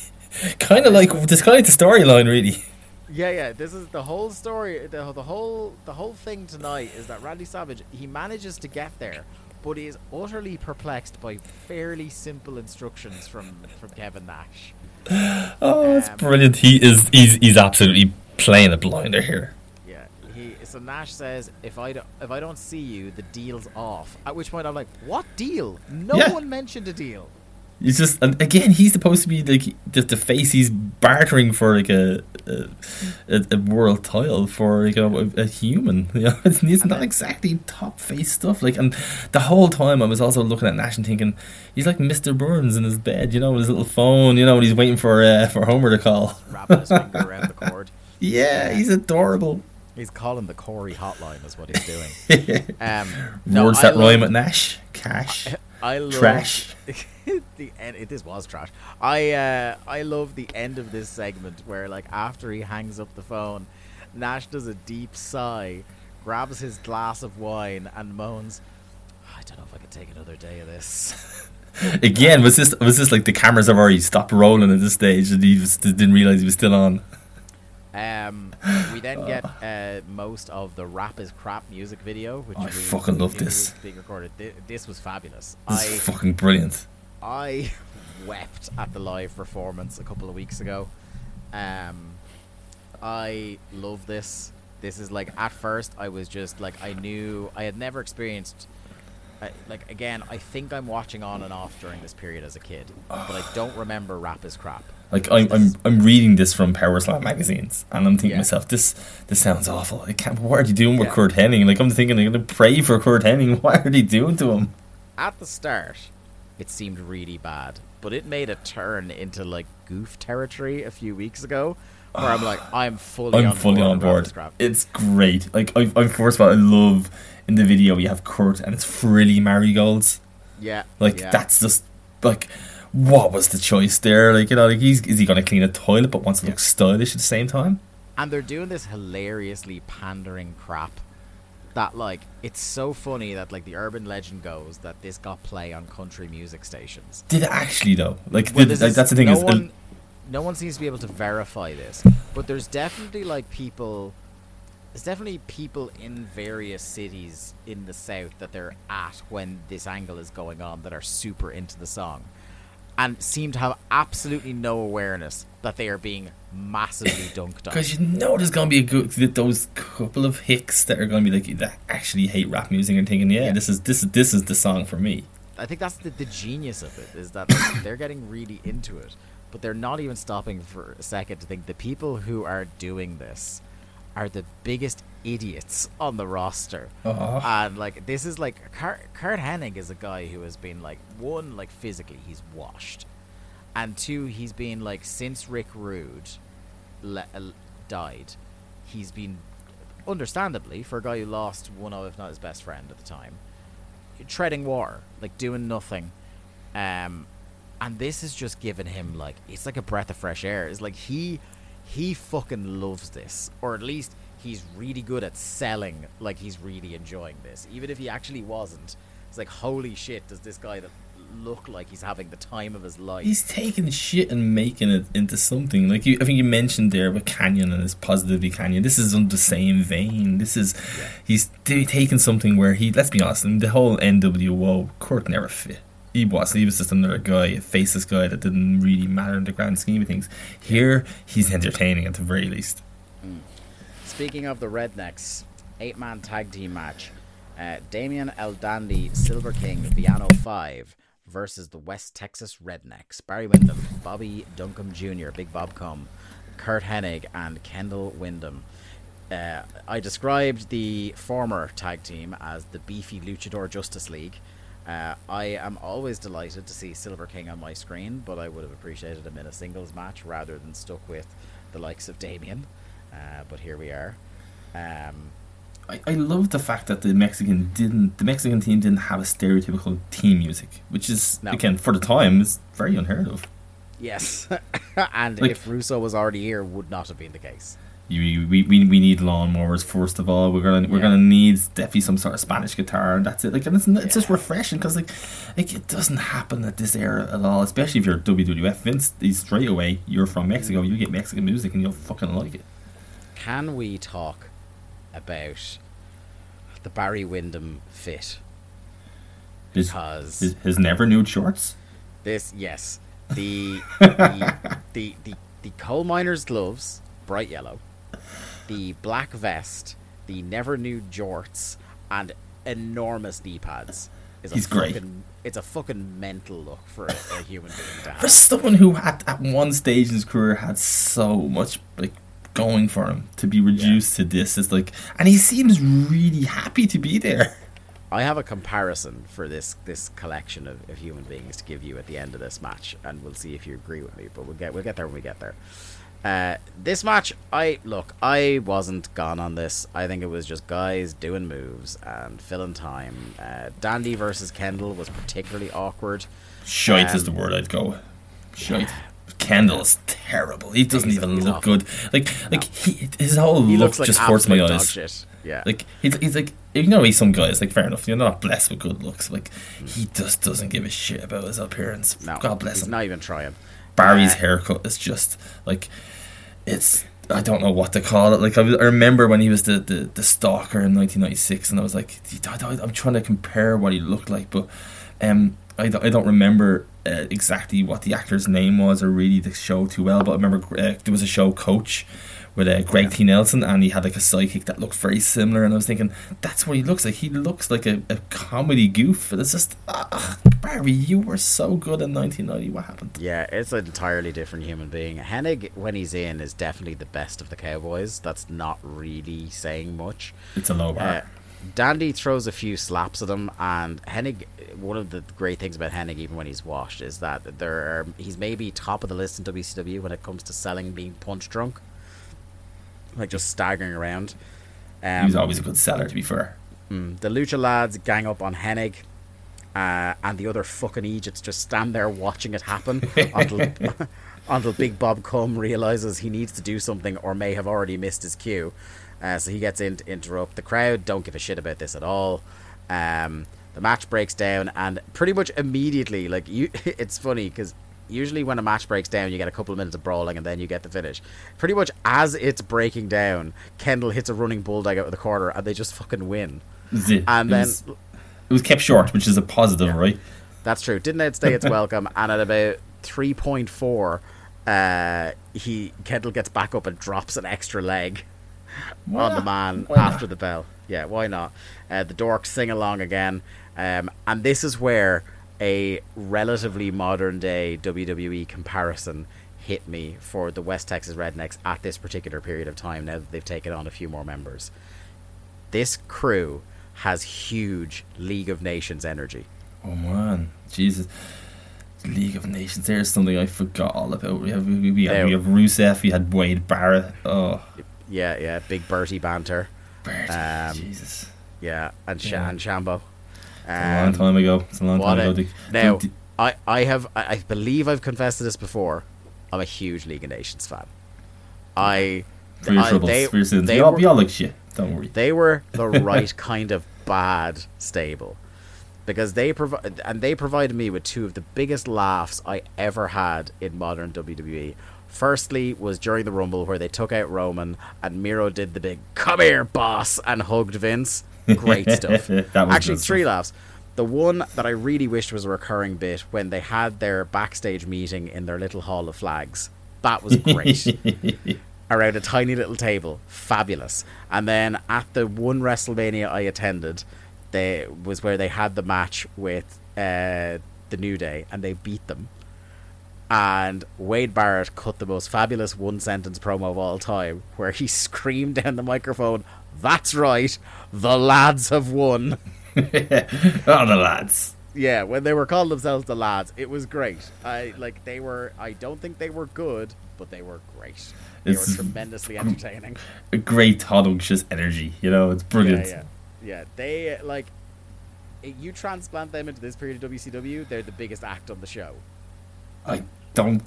kind of like this kind of the storyline, really. Yeah, yeah. This is the whole story. The, the whole the whole thing tonight is that Randy Savage he manages to get there, but he is utterly perplexed by fairly simple instructions from from Kevin Nash. Oh, it's Um, brilliant. He is he's he's absolutely playing a blinder here. Yeah. He so Nash says if I don't if I don't see you, the deal's off. At which point I'm like, what deal? No Yeah. one mentioned a deal. He's just and again he's supposed to be like the, the face he's bartering for like a a, a, a world title for like a, a human. You know, it's, it's not exactly top face stuff. Like and the whole time I was also looking at Nash and thinking he's like Mr. Burns in his bed. You know, with his little phone. You know, when he's waiting for uh, for Homer to call. Wrapping his finger around the cord. Yeah, he's adorable. He's calling the Corey hotline is what he's doing. Um, no, Words I that rhyme love- with Nash, cash, I love trash. the end. It, this was trash. I uh, I love the end of this segment where like after he hangs up the phone, Nash does a deep sigh, grabs his glass of wine, and moans, "I don't know if I could take another day of this." Again, was this was this like the cameras have already stopped rolling at this stage and he was, didn't realize he was still on? Um, we then get uh, most of the "Rap is Crap" music video, which I we- fucking love this. Being recorded. Thi- This was fabulous. This I is fucking brilliant. I wept at the live performance a couple of weeks ago. Um, I love this. This is like at first I was just like I knew I had never experienced. I, like again, I think I'm watching on and off during this period as a kid, but I don't remember rap is crap. Like I'm, I'm, I'm reading this from Power Slam magazines, and I'm thinking Yeah. to myself, this, this sounds awful. I can't. What are you doing with Yeah. Curt Hennig? Like I'm thinking, I'm gonna pray for Curt Hennig. What are they doing to him? At the start, it seemed really bad, but it made a turn into like goof territory a few weeks ago, where I'm like, I'm fully, I'm on fully board on board. It's great. Like I, I first of all, I love in the video you have Curt and it's frilly marigolds. Yeah, Like yeah. that's just like what was the choice there? Like you know, like he's is he going to clean a toilet but wants to look stylish at the same time? and they're doing this hilariously pandering crap that like it's so funny that like the urban legend goes that this got play on country music stations Did it actually though? Like, Well, did, like that's the thing no is, uh, one, no one seems to be able to verify this, but there's definitely like people. There's definitely people in various cities in the south that they're at when this angle is going on that are super into the song, and seem to have absolutely no awareness that they are being massively dunked on. Because you know there's gonna be a good that those couple of hicks that are gonna be like that actually hate rap music and thinking, yeah, Yeah. this is this is this is the song for me. I think that's the, the genius of it is that like, they're getting really into it, but they're not even stopping for a second to think the people who are doing this are the biggest idiots on the roster. Oh. And like this is like Curt, Curt Hennig is a guy who has been like one like physically he's washed, and two he's been like since Rick Rude le- uh, died, he's been understandably for a guy who lost one of if not his best friend at the time treading water, like doing nothing. Um, and this has just given him like it's like a breath of fresh air. It's like he he fucking loves this, or at least he's really good at selling. Like he's really enjoying this, even if he actually wasn't. It's like holy shit, does this guy that look like he's having the time of his life? He's taking shit and making it into something. Like you, I think you mentioned there with Kanyon and his positivity Kanyon. This is on the same vein. This is he's taking something where he. Let's be honest. I mean, the whole NWO Curt never fit. He was. He was just another guy, a faceless guy that didn't really matter in the grand scheme of things. Here, he's entertaining at the very least. Speaking of the Rednecks, eight man tag team match. Uh, Damian El Dandy, Silver King, Villano 5 versus the West Texas Rednecks. Barry Windham, Bobby Duncum Jr., Big Bob Cum, Curt Hennig, and Kendall Windham. Uh, I described the former tag team as the Beefy Luchador Justice League. Uh, I am always delighted to see Silver King on my screen, but I would have appreciated him in a singles match rather than stuck with the likes of Damien. Uh, but here we are. Um, I, I love the fact that the Mexican didn't the Mexican team didn't have a stereotypical team music, which is No. again for the time is very unheard of. yes, and Like- if Russo was already here, would not have been the case. You, we, we, we need lawnmowers first of all. We're gonna we're Yeah. gonna need definitely some sort of Spanish guitar, and that's it. Like, and it's, it's just refreshing because like, like it doesn't happen at this era at all. Especially if you're WWF. Vince, he's straight away. You're from Mexico. You get Mexican music, and you'll fucking like it. Can we talk about the Barry Windham fit? His, Because his, his never nude shorts. this, yes, the the, the the the coal miner's gloves, bright yellow, the black vest, the never nude jorts, and enormous knee pads. Is a He's great. fucking, It's a fucking mental look for a, a human being to For someone who had at one stage in his career had so much like going for him to be reduced to this, it's like, and he seems really happy to be there. I have a comparison for this this collection of, of human beings to give you at the end of this match, and we'll see if you agree with me. But we'll get we'll get there when we get there. Uh, this match, I look, I wasn't gone on this. I think it was just guys doing moves and filling time. Uh, Dandy versus Kendall was particularly awkward. Shite is the Um, word I'd go. with. Shite. Kendall's terrible. He doesn't He's- even look awful. good. Like, like he, his whole He look looks like just hurts my eyes. Yeah, Like he's, he's like you know he's some guys like fair enough you're not blessed with good looks like he just doesn't give a shit about his appearance no, God bless he's him not even trying. Barry's Uh, haircut is just like it's I don't know what to call it. Like I, I remember when he was the, the, the stalker in 1996, and I was like, I I'm trying to compare what he looked like, but um, I, I don't remember uh, exactly what the actor's name was or really the show too well. But I remember uh, there was a show Coach with uh, Craig T. Nelson, and he had like a sidekick that looked very similar. And I was thinking, that's what he looks like. He looks like a, a comedy goof. And it's just, ah, Barry, you were so good in 1990. What happened? Yeah, it's an entirely different human being. Hennig, when he's in, is definitely the best of the Cowboys. That's not really saying much. It's a low bar. Uh, Dandy throws a few slaps at him, and Hennig. One of the great things about Hennig, even when he's washed, is that there are, he's maybe top of the list in WCW when it comes to selling being punch drunk, like just staggering around. Um, he was always a good seller, to be fair. Mm, the Lucha lads gang up on Hennig. uh, and the other fucking Egypts just stand there watching it happen until until Big Bob Cum realizes he needs to do something or may have already missed his cue. Uh, so he gets in to interrupt. The crowd don't give a shit about this at all. Um, the match breaks down, and pretty much immediately, like you, it's funny because usually when a match breaks down, you get a couple of minutes of brawling, and then you get the finish. Pretty much as it's breaking down, Kendall hits a running bulldog out of the corner, and they just fucking win. It. And It then was- it was kept short, which is a positive, right? That's true. Didn't outstay its welcome, and at about three point four, uh, he Kendall gets back up and drops an extra leg on the man after the bell. Yeah, why not? Uh, the dorks sing along again, um, and this is where a relatively modern day WWE comparison hit me for the West Texas Rednecks at this particular period of time. Now that they've taken on a few more members, this crew has huge League of Nations energy. Oh man, Jesus. League of Nations. There's something I forgot all about. We have we, we, have, we have Rusev. We had Wade Barrett. Oh, Yeah, yeah, big Bertie banter. Bert, Um, Jesus. Yeah, and Sha Yeah. and Shambo. It's a long time ago. It's a long time a- ago. Now, I, I have, I, believe I've confessed to this before. I'm a huge League of Nations fan. I, for your I- troubles, they, for your sins. they all, were- all like shit. Don't worry. they were the right kind of bad stable because they provide and they provided me with two of the biggest laughs I ever had in modern WWE. Firstly was during the Rumble where they took out Roman and Miro did the big "Come here, boss" and hugged Vince. Great stuff. That was Actually, three laughs. The one that I really wished was a recurring bit when they had their backstage meeting in their little hall of flags. That was great around a tiny little table. Fabulous. And then at the one WrestleMania I attended, they was where they had the match with uh, the New Day and they beat them. And Wade Barrett cut the most fabulous one sentence promo of all time where he screamed down the microphone, That's right, the lads have won. oh, the lads. Yeah, when they were calling themselves the lads, it was great. I like they were I don't think they were good, but they were great. They It's- were tremendously entertaining. A great Toddlicious energy. You know, it's brilliant. Yeah, yeah, yeah. They like you transplant them into this period of WCW, they're the biggest act on the show. I don't.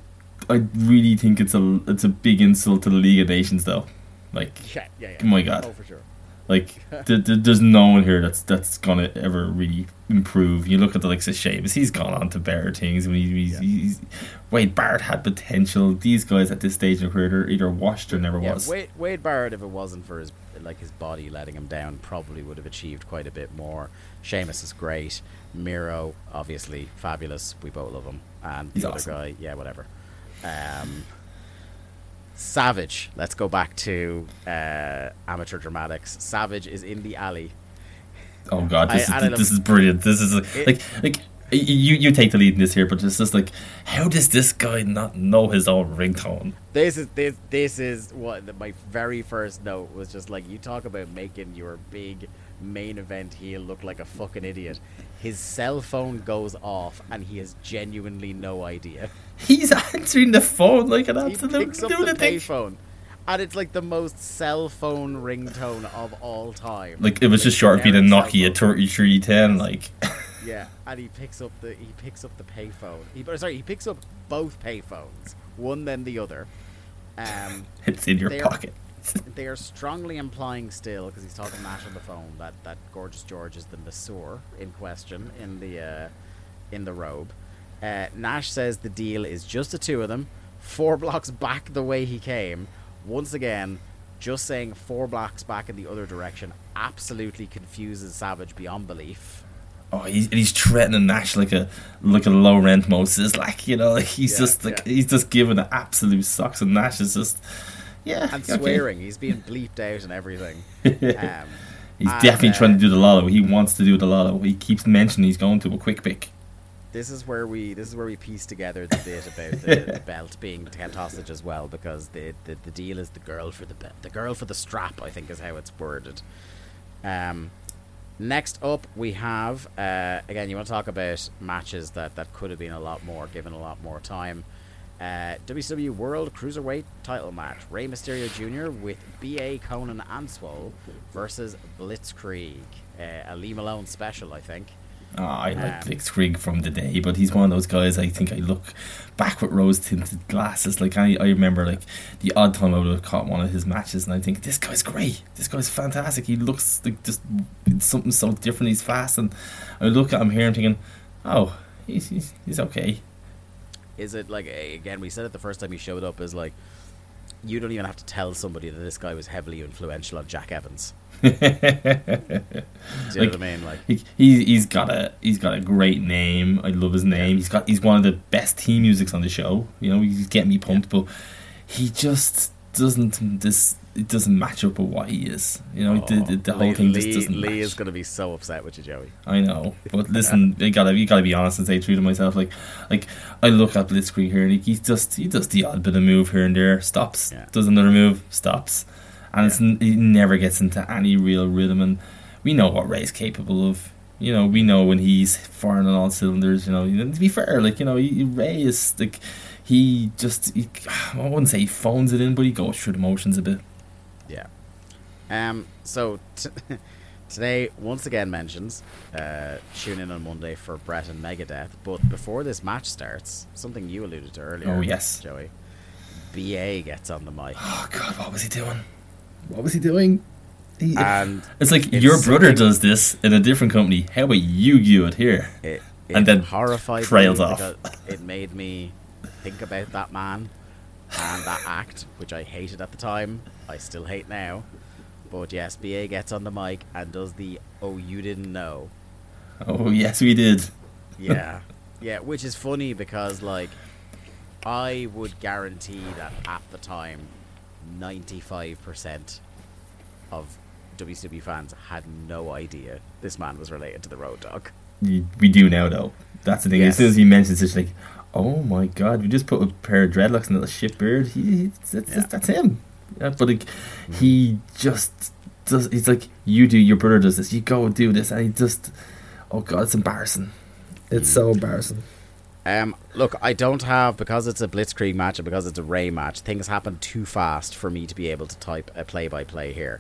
I really think it's a it's a big insult to the League of Nations, though. Like, Yeah, yeah, yeah. Oh my God. Oh, for sure. like th- th- there's no one here that's that's gonna ever really improve. You look at the likes of Sheamus; he's gone on to better things. When he, he's, he's Wade Barrett had potential. These guys at this stage of their career, they're either washed or never was. Wade, Wade Barrett, if it wasn't for his like his body letting him down, probably would have achieved quite a bit more. Sheamus is great. Miro, obviously fabulous. We both love him. And the He's other awesome. guy, yeah, whatever. Um, Savage. Let's go back to uh, amateur dramatics. Savage is in the alley. Oh god, this I- is this is brilliant. This is It- like like you you take the lead in this here, but it's just like how does this guy not know his own ringtone? This is this this is what the, my very first note was just like you talk about making your big main event heel look like a fucking idiot. His cell phone goes off and he has genuinely no idea. He's answering the phone like an He absolute picks up the lunatic. payphone. And it's like the most cell phone ringtone of all time. Like it was just short of being a Nokia thirty three ten. Like Yeah, and he picks up the he picks up the payphone. He or sorry, he picks up both payphones, one then the other. Um, it's in your pocket. they are strongly implying still because he's talking to Nash on the phone that that gorgeous George is the masseur in question in the uh, in the robe. Uh, Nash says the deal is just the two of them, four blocks back the way he came. Once again, just saying four blocks back in the other direction absolutely confuses Savage beyond belief. Oh, he's he's threatening Nash like a like a low rent Moses. Like you know, like he's Yeah, just like yeah. he's just giving the absolute socks, and Nash is just yeah, And okay. swearing, he's being bleeped out and everything. Um, He's and, definitely uh, trying to do the lotto. He wants to do the lotto. He keeps mentioning he's going to a quick pick. this is where we this is where we piece together the bit about the, the belt being kept hostage as well because the, the the deal is the girl for the belt the girl for the strap I think is how it's worded. Um, next up we have uh, again you want to talk about matches that that could have been a lot more given a lot more time. Uh, WCW World Cruiserweight title match: Rey Mysterio Jr. with B.A. Konnan and Swole versus Blitzkrieg, uh, a Lee Malone special, I think. Oh, I like Blitzkrieg from the day, but he's one of those guys. I think I look back with rose tinted glasses. Like I, I remember like the odd time I would have caught one of his matches, and I think this guy's great. This guy's fantastic. He looks like just something so different. He's fast, and I look at him here and thinking, oh, he's he's, he's okay. Is it like again? We said it the first time he showed up. Is like you don't even have to tell somebody that this guy was heavily influential on Jack Evans. Do you know Like, what I mean? Like He, he he's got a he's got a great name. I love his name. He's got he's one of the best team musics on the show. You know, he's getting me pumped, but he just doesn't this it doesn't match up with what he is. You know, the, oh, the, the whole Lee, thing just doesn't. Lee match. is going to be so upset with you, Joey. I know, but listen, you gotta you gotta be honest and say true to myself. Like, like I look at Blitzkrieg here, and he, he just he does the odd bit of move here and there, stops, Yeah. does another move, stops, and it's he never gets into any real rhythm. And we know what Rey's capable of. You know, we know when he's firing on all cylinders. You know, and to be fair, like you know, he, Rey is like he just he, I wouldn't say he phones it in, but he goes through the motions a bit. Um. So t- today, once again, mentions uh, tune in on Monday for Bret and Megadeth. But before this match starts, something you alluded to earlier. Oh, yes. Joey. BA gets on the mic, Oh God, what was he doing? What was he doing? He, and It's like It's your brother does this in a different company. How about you do it here? it, it And then horrified trails off. It made me think about that man and that act, which I hated at the time. I still hate now. But yes, BA gets on the mic and does the "Oh, you didn't know." Oh yes, we did. Yeah, yeah, which is funny because like I would guarantee that at the time, ninety-five percent of WCW fans had no idea this man was related to the Road Dog. We do now though. That's the thing. Yes. As soon as he mentions it, it's like, oh my god, we just put a pair of dreadlocks and a little shit beard. He, he that's, Yeah. that's him. Yeah, but like, he just does. He's like, you do. Your brother does this. You go do this, and he just. Oh god, it's embarrassing. It's so embarrassing. Um, look, I don't have because it's a Blitzkrieg match and because it's a Rey match. Things happen too fast for me to be able to type a play-by-play here.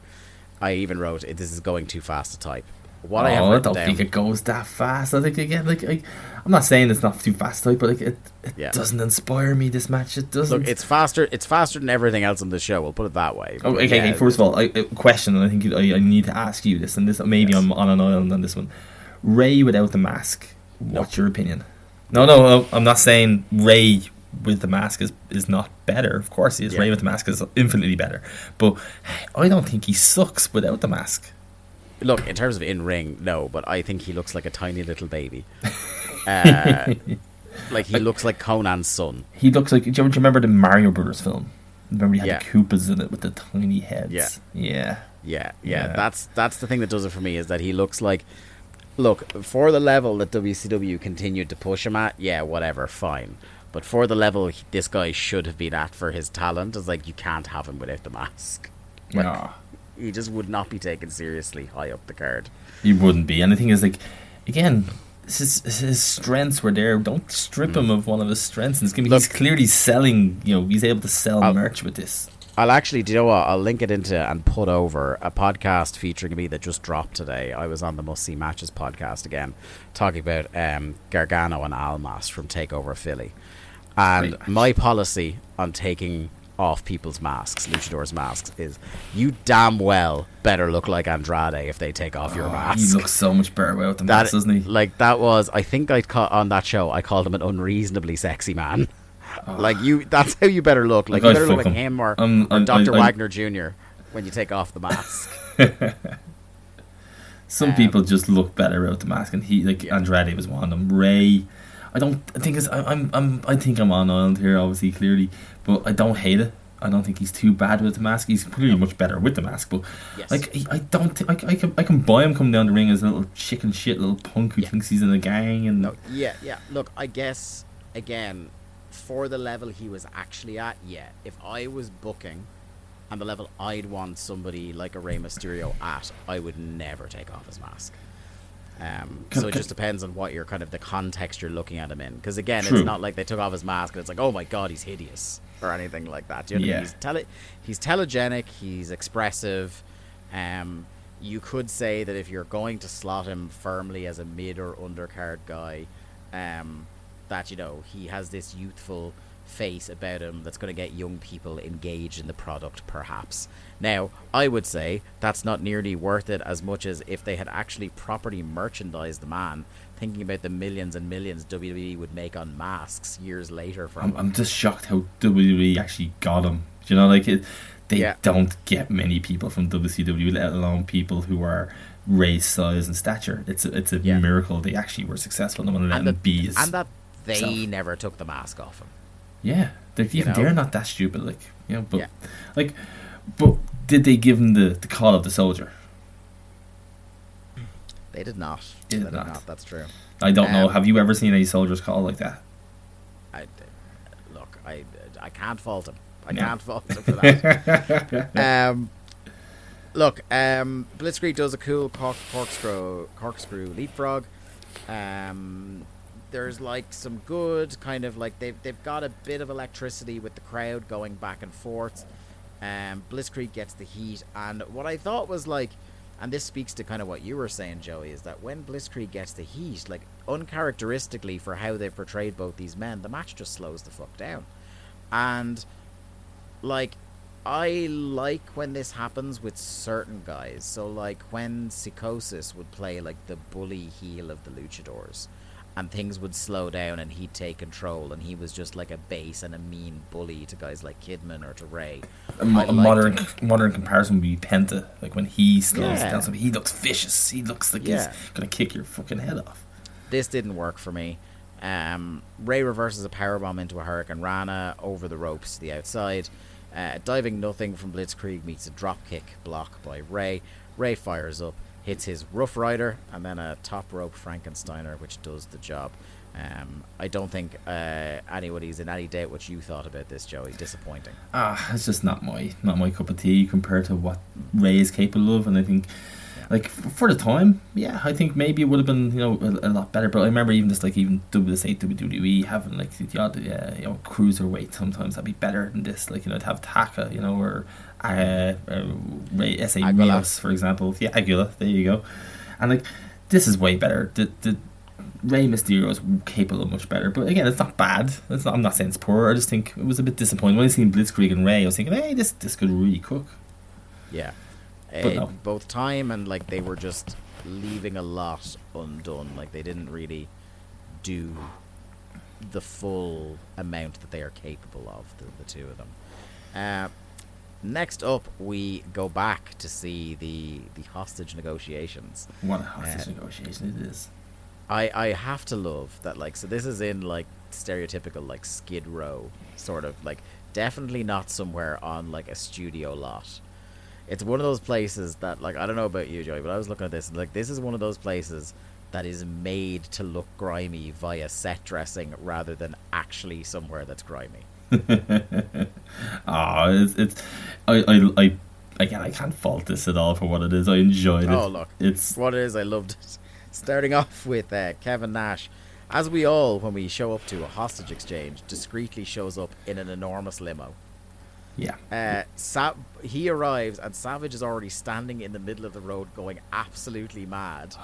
I even wrote, "This is going too fast to type." What I have oh, I don't down, think it goes that fast. I think again, like, like I'm not saying it's not too fast, but like it, it Yeah. doesn't inspire me. This match, it doesn't. look, it's faster. It's faster than everything else on the show. We'll put it that way. Oh, okay, yeah, okay. First of all, I, a question, and I think I, I need to ask you this, and this maybe Yes. I'm on an island on this one. Rey without the mask. What's your opinion? No, no, no, I'm not saying Rey with the mask is, is not better. Of course, he is. Yeah. Rey with the mask is infinitely better, but I don't think he sucks without the mask. Look, in terms of in ring, no, but I think he looks like a tiny little baby. Uh, like he looks like Konnan's son. He looks like. Do you, remember the Mario Brothers film? Remember he had Yeah. the Koopas in it with the tiny heads. Yeah. yeah. Yeah, yeah, Yeah. That's that's the thing that does it for me is that he looks like. Look, for the level that WCW continued to push him at, yeah, whatever, fine. But for the level he- this guy should have been at for his talent, is like you can't have him without the mask. Like, No. He just would not be taken seriously high up the card. He wouldn't be. And the thing is, like, again, his, his strengths were there. Don't strip him of one of his strengths. And it's gonna be, he's Mm. Clearly selling. You know, he's able to sell I'll- merch with this. I'll actually, do you know what? I'll link it into and put over a podcast featuring me that just dropped today. I was on the Must See Matches podcast again, talking about um, Gargano and Almas from Takeover Philly. And my policy on taking off people's masks, luchadors' masks, is you damn well better look like Andrade if they take off your Oh, mask. he looks so much better without the mask, doesn't he? like that was I think I caught on that show I called him an unreasonably sexy man. like you, that's how you better look. Like Like, you better look fuck like him. him or, Um, or. I- I- Wagner Jr. when you take off the mask. Some um, people just look better without the mask, and he like Andrade was one of them. Rey, I don't. I think it's. I, I'm. I'm. I think I'm on island here, obviously, clearly, but I don't hate it. I don't think he's too bad with the mask. He's clearly much better with the mask, but Yes. like I don't think I, I can I can buy him coming down the ring as a little chicken shit little punk who Yeah. thinks he's in a gang and No, yeah, yeah. Look, I guess again for the level he was actually at, yeah. If I was booking and the level I'd want somebody like a Rey Mysterio at, I would never take off his mask. Um, so it just depends on what you're kind of the context you're looking at him in. Because again, True. it's not like they took off his mask and it's like, oh my god, he's hideous or anything like that. Do You know, what I mean? He's tele- he's telegenic, he's expressive. Um, you could say that if you're going to slot him firmly as a mid or undercard guy, um, that you know he has this youthful face about him that's going to get young people engaged in the product, perhaps. Now, I would say that's not nearly worth it as much as if they had actually properly merchandised the man. Thinking about the millions and millions WWE would make on masks years later from I'm. I'm just shocked how WWE actually got him. Do you know, like it, they Yeah. don't get many people from WCW, let alone people who are raised size and stature. It's a, it's a Yeah. miracle they actually were successful. No one let and, him that, be his and that they never took the mask off him. Yeah, they're, even know? they're not that stupid. Like you know, but Yeah. like, but did they give him the, the call of the soldier? They did not. They They did did not. not. That's true. I don't know. Um, Have you ever seen any soldiers call like that? I, look, I, I can't fault him. I No. can't fault him for that. um, look, um, Blitzkrieg does a cool cork, corkscrew, corkscrew leapfrog. Um, there's like some good kind of like they've they've got a bit of electricity with the crowd going back and forth. Um, Blitzkrieg gets the heat, and what I thought was like, and this speaks to kind of what you were saying, Joey, is that when Blitzkrieg gets the heat, like uncharacteristically for how they've portrayed both these men, the match just slows the fuck down, and like I like when this happens with certain guys. So like when Psicosis would play like the bully heel of the luchadors and things would slow down and he'd take control and he was just like a base and a mean bully to guys like Kidman or to Rey. A, mo- a modern it. modern comparison would be Penta. Like when he slows Yeah. down, something he looks vicious. He looks like Yeah. he's gonna kick your fucking head off. This didn't work for me. Um, Rey reverses a powerbomb into a Hurricanrana over the ropes to the outside. Uh, diving nothing from Blitzkrieg meets a drop kick block by Rey. Rey fires up, hits his Rough Rider, and then a top rope Frankensteiner, which does the job. Um, I don't think uh, anybody's in any doubt what you thought about this, Joey. Disappointing. Ah, it's just not my not my cup of tea compared to what Rey is capable of, and I think. Like f- for the time, yeah, I think maybe it would have been you know a, a lot better. But I remember even just like even WSA WWE having like the odd uh, you know cruiserweight sometimes that'd be better than this. Like you know to have Taka, you know, or uh, uh, Rey S A Aguila. Rios, for example. Yeah, Aguila. There you go. And like this is way better. The the Rey Mysterio is capable of much better, but again, it's not bad. It's not, I'm not saying it's poor. I just think it was a bit disappointing when I seen Blitzkrieg and Ray. I was thinking, hey, this this could really cook. Yeah. But Uh, no. Both time and like they were just leaving a lot undone. Like they didn't really do the full amount that they are capable of, the, the two of them. Uh, next up, we go back to see the, the hostage negotiations. What a hostage Uh, negotiation it is. I, I have to love that like so this is in like stereotypical like skid row sort of like definitely not somewhere on like a studio lot it's one of those places that like i don't know about you joey but i was looking at this and like this is one of those places that is made to look grimy via set dressing rather than actually somewhere that's grimy Ah, it's, it's I, I I again I can't fault this at all for what it is. I enjoyed it. Oh, look. it's what it is i loved it starting off with uh, kevin nash as we all when we show up to a hostage exchange discreetly shows up in an enormous limo yeah. Uh, Sa- he arrives and Savage is already standing in the middle of the road, going absolutely mad.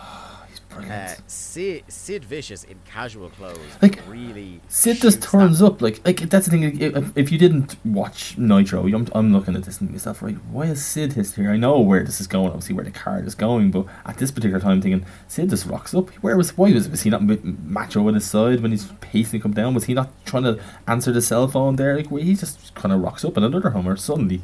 He's Uh, brilliant. Sid, Sid Vicious in casual clothes, Like, really. Sid just turns up like like that's the thing. If, if you didn't watch Nitro, I'm, I'm looking at this and myself, right? Why is Sid his here? I know where this is going, obviously where the card is going, but at this particular time, I'm thinking Sid just rocks up. Where was why was was he not with Macho on his side when he's pacing come down? Was he not trying to answer the cell phone there? Like where he just kind of rocks up in another Hummer suddenly.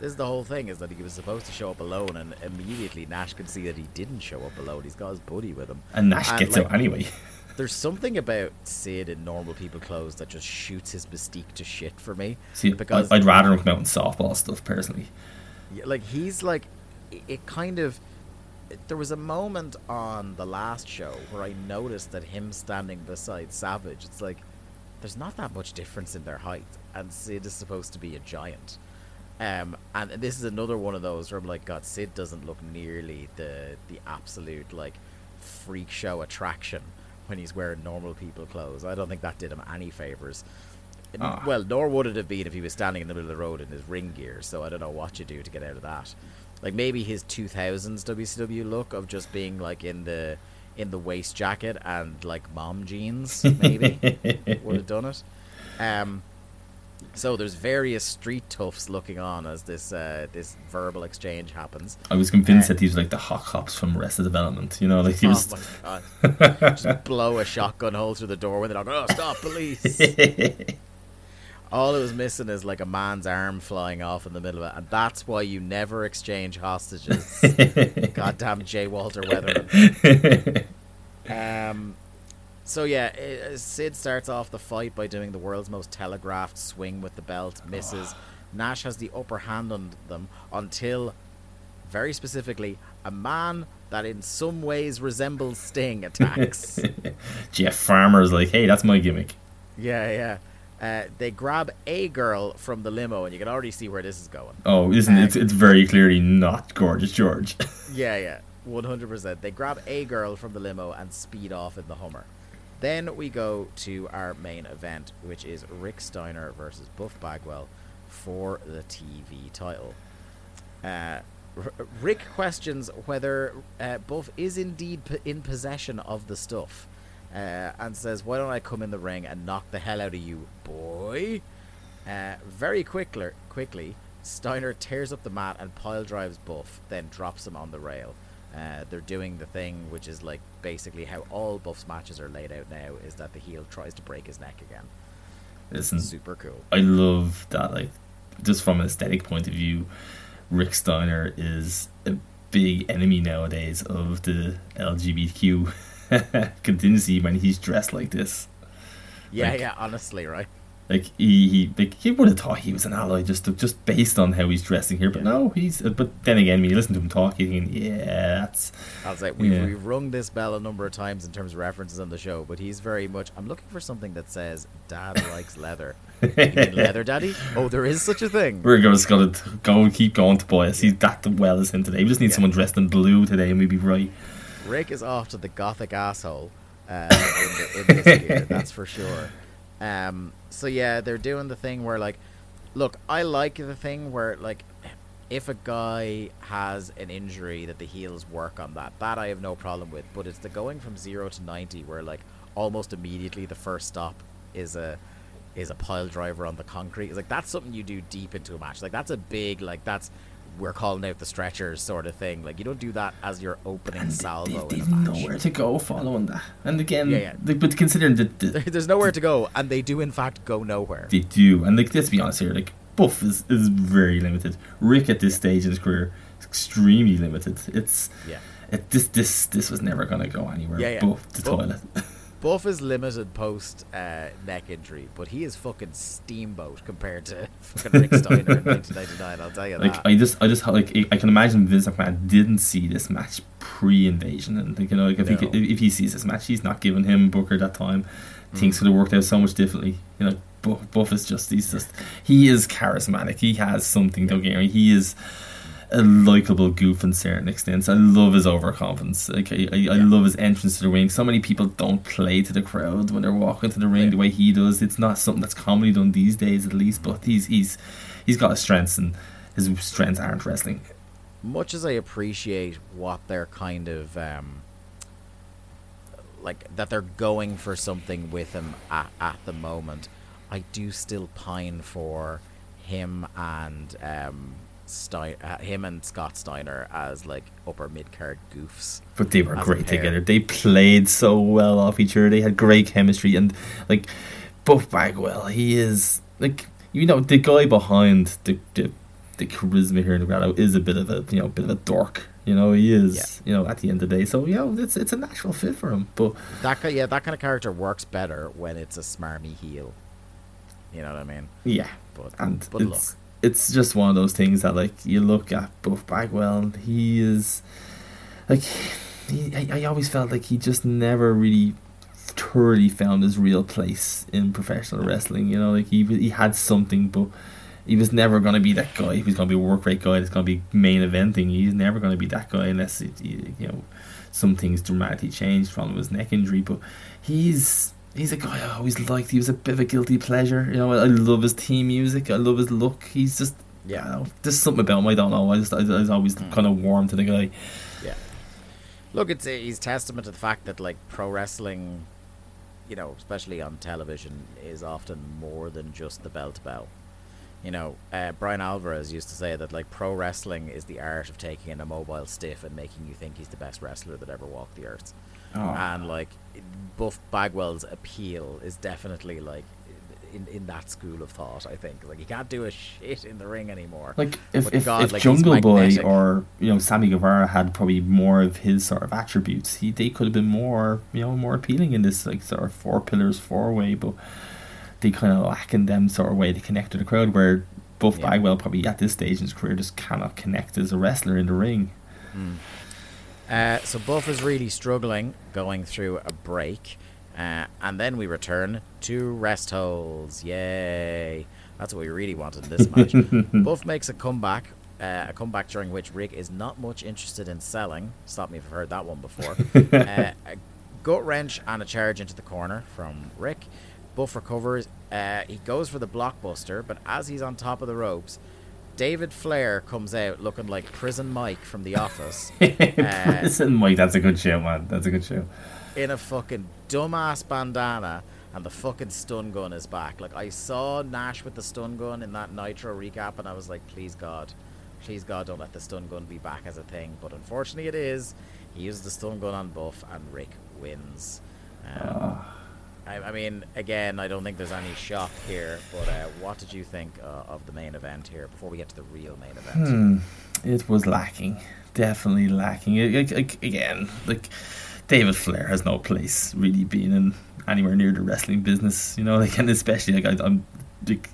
This is the whole thing: is that he was supposed to show up alone, and immediately Nash can see that he didn't show up alone. He's got his buddy with him. And Nash gets like, out anyway. There's something about Sid in normal people clothes that just shoots his mystique to shit for me. See, because I'd rather him come out in softball stuff personally. Yeah, like he's like it kind of there was a moment on the last show where I noticed that him standing beside Savage it's like there's not that much difference in their height and Sid is supposed to be a giant um and this is another one of those where I'm like god Sid doesn't look nearly the the absolute like freak show attraction when he's wearing normal people clothes I don't think that did him any favors Ah. well, nor would it have been if he was standing in the middle of the road in his ring gear. So I don't know what you do to get out of that. like maybe his 2000s WCW look of just being like in the in the waist jacket and like mom jeans maybe would have done it. Um, so there's various street toughs looking on as this uh, this verbal exchange happens. I was convinced Uh, that these were like the hot cops from Arrested Development. You know, like he Oh was. Just blow a shotgun hole through the door when they're like, "Oh, stop, police!" All it was missing is like a man's arm flying off in the middle of it, and that's why you never exchange hostages. Goddamn J. Walter Weatherman. Um, so yeah, i- Sid starts off the fight by doing the world's most telegraphed swing with the belt, misses. Nash has the upper hand on them until, very specifically, a man that in some ways resembles Sting attacks. Jeff Farmer's like, hey, that's my gimmick. yeah, yeah. Uh, they grab a girl from the limo, and you can already see where this is going. Oh, isn't Uh, it? It's, it's very clearly not Gorgeous George. Yeah, yeah, one hundred percent. They grab a girl from the limo and speed off in the Hummer. Then we go to our main event, which is Rick Steiner versus Buff Bagwell for the TV title. Uh, R- Rick questions whether uh, Buff is indeed p- in possession of the stuff, uh, and says, "Why don't I come in the ring and knock the hell out of you, boy?" Uh, very quickly, quickly, Steiner tears up the mat and pile drives Buff, then drops him on the rail. Uh, they're doing the thing which is like basically how all Buff's matches are laid out now is that the heel tries to break his neck again. Listen, Super cool. I love that. Like, just from an aesthetic point of view, Rick Steiner is a big enemy nowadays of the LGBTQ contingency when he's dressed like this. Yeah, Like- yeah, honestly, right? Like he, he like he would have thought he was an ally just just based on how he's dressing here, but no, he's. uh, But then again, when you listen to him talk, you think, yeah, that's I was like, we've, Yeah. we've rung this bell a number of times in terms of references on the show, but he's very much. I'm looking for something that says "Dad likes leather." you mean leather, Daddy? Oh, there is such a thing. We're just gonna go and keep going to boy. He's that well as him today. We just need Yeah. someone dressed in blue today, and we'd be right. Rick is off to the gothic asshole uh, in, the, in that's for sure. Um, so yeah, they're doing the thing where like, look, I like the thing where like, if a guy has an injury, that the heels work on that. That I have no problem with. But it's the going from zero to ninety where like almost immediately the first stop is a is a pile driver on the concrete. It's like that's something you do deep into a match. Like that's a big like that's we're calling out the stretchers sort of thing. Like you don't do that as your opening salvo They, in they've match. nowhere to go following that. And again, Yeah, yeah. but considering that the, There's nowhere to go, and they do in fact go nowhere. they do, and like let's be honest here, like Buff is, is very limited. Rick at this stage in his career is extremely limited. It's Yeah. it, this this this was never gonna go anywhere. Yeah, yeah. Buff the Buff- toilet. Buff is limited post uh, neck injury, but he is fucking steamboat compared to fucking Rick Steiner in 1999. I'll tell you like that. I just I just like I can imagine Vince McMahon didn't see this match pre-invasion, and like, you know like if No. he if he sees this match, he's not giving him Booker that time. Things Mm. could have worked out so much differently. You know, Buff, Buff is just he's just he is charismatic. He has something. Don't get me. He is a likable goof in certain extents. I love his overconfidence. Like I, I, I love his entrance to the ring. So many people don't play to the crowd when they're walking to the ring Yeah. the way he does. It's not something that's commonly done these days, at least. But he's he's he's got his strengths, and his strengths aren't wrestling. Much as I appreciate what they're kind of um, like that they're going for something with him at, at the moment, I do still pine for him and um, Stein, uh, him and Scott Steiner as like upper mid card goofs. But they were great together. They played so well off each other. They had great chemistry, and like Buff Bagwell, he is like you know the guy behind the the, the charisma here in the crowd is a bit of a you know bit of a dork. You know he is. Yeah. You know at the end of the day, so you know it's it's a natural fit for him. But That yeah, that kind of character works better when it's a smarmy heel. You know what I mean? yeah, But and but look, it's it's just one of those things that like you look at Buff Bagwell, he is like he, I, I always felt like he just never really thoroughly found his real place in professional wrestling. You know, like he he had something, but he was never going to be that guy. He was going to be a work rate guy. That's going to be main eventing. He's never going to be that guy unless it, you know some things dramatically changed from his neck injury. But he's he's a guy I always liked. He was a bit of a guilty pleasure. You know, I, I love his theme music. I love his look. He's just Yeah. Don't know, there's something about him. I don't know. I just I, I was always Hmm. kind of warm to the guy. Yeah. Look, it's he's testament to the fact that like pro wrestling, you know, especially on television, is often more than just the belt bow. You know, uh, Bryan Alvarez used to say that like pro wrestling is the art of taking in a mobile stiff and making you think he's the best wrestler that ever walked the earth. Oh. And like Buff Bagwell's appeal is definitely like in in that school of thought. I think like he can't do a shit in the ring anymore. Like if But if, God, if like, Jungle Boy or you know Sammy Guevara had probably more of his sort of attributes, he they could have been more you know more appealing in this like sort of four pillars four way, but they kind of lack in them sort of way to connect to the crowd. Where Buff Yeah. Bagwell probably at this stage in his career just cannot connect as a wrestler in the ring. Hmm. Uh, so Buff is really struggling going through a break. Uh, and then we return to rest holds. Yay. That's what we really wanted in this match. Buff makes a comeback. Uh, a comeback during which Rick is not much interested in selling. Stop me if I've heard that one before. uh, a gut wrench and a charge into the corner from Rick. Buff recovers. Uh, he goes for the blockbuster, but as he's on top of the ropes, David Flair comes out looking like Prison Mike from The Office. Uh, Listen, Mike, that's a good show, man. That's a good show. in a fucking dumbass bandana and the fucking stun gun is back. Like I saw Nash with the stun gun in that Nitro recap and I was like, please God, please God don't let the stun gun be back as a thing. But unfortunately it is. He uses the stun gun on Buff and Rick wins. Um, I, I mean, again, I don't think there's any shock here, but uh, what did you think uh, of the main event here before we get to the real main event? Hmm. It was lacking, definitely lacking. It- it- again, like David Flair has no place really being in anywhere near the wrestling business. You know, like and especially like I, I'm, like,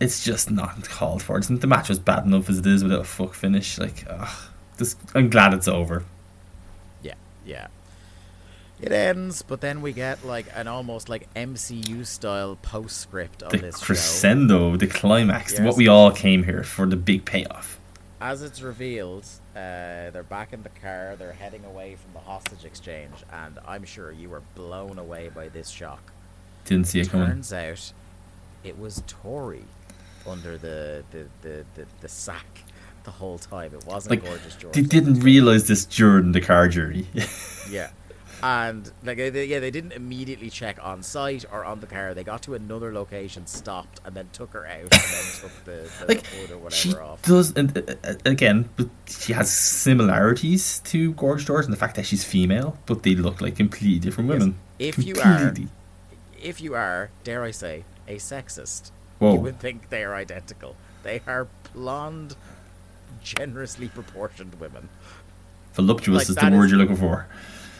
it's just not called for. It's, the match was bad enough as it is without a fuck finish. Like, ugh, just I'm glad it's over. Yeah, yeah. It ends, but then we get like an almost like MCU style postscript of The this show. crescendo, the climax, Yes. what we all came here for the big payoff. As it's revealed, uh, they're back in the car. They're heading away from the hostage exchange, and I'm sure you were blown away by this shock. Didn't see it coming. Turns out, it was Torrie under the the, the, the, the sack the whole time. It wasn't Like gorgeous George. they didn't realize this during the car journey. Yeah. And like they, yeah, they didn't immediately check on site or on the car. They got to another location, stopped, and then took her out, and then took the, the like hood or whatever she off. does and uh, uh, again but she has similarities to Gorge George and the fact that she's female but they look like completely different Yes. women If you are, if you are, dare I say, a sexist, Whoa. you would think they are identical. They are blonde, generously proportioned women. voluptuous like, is the word is- you're looking for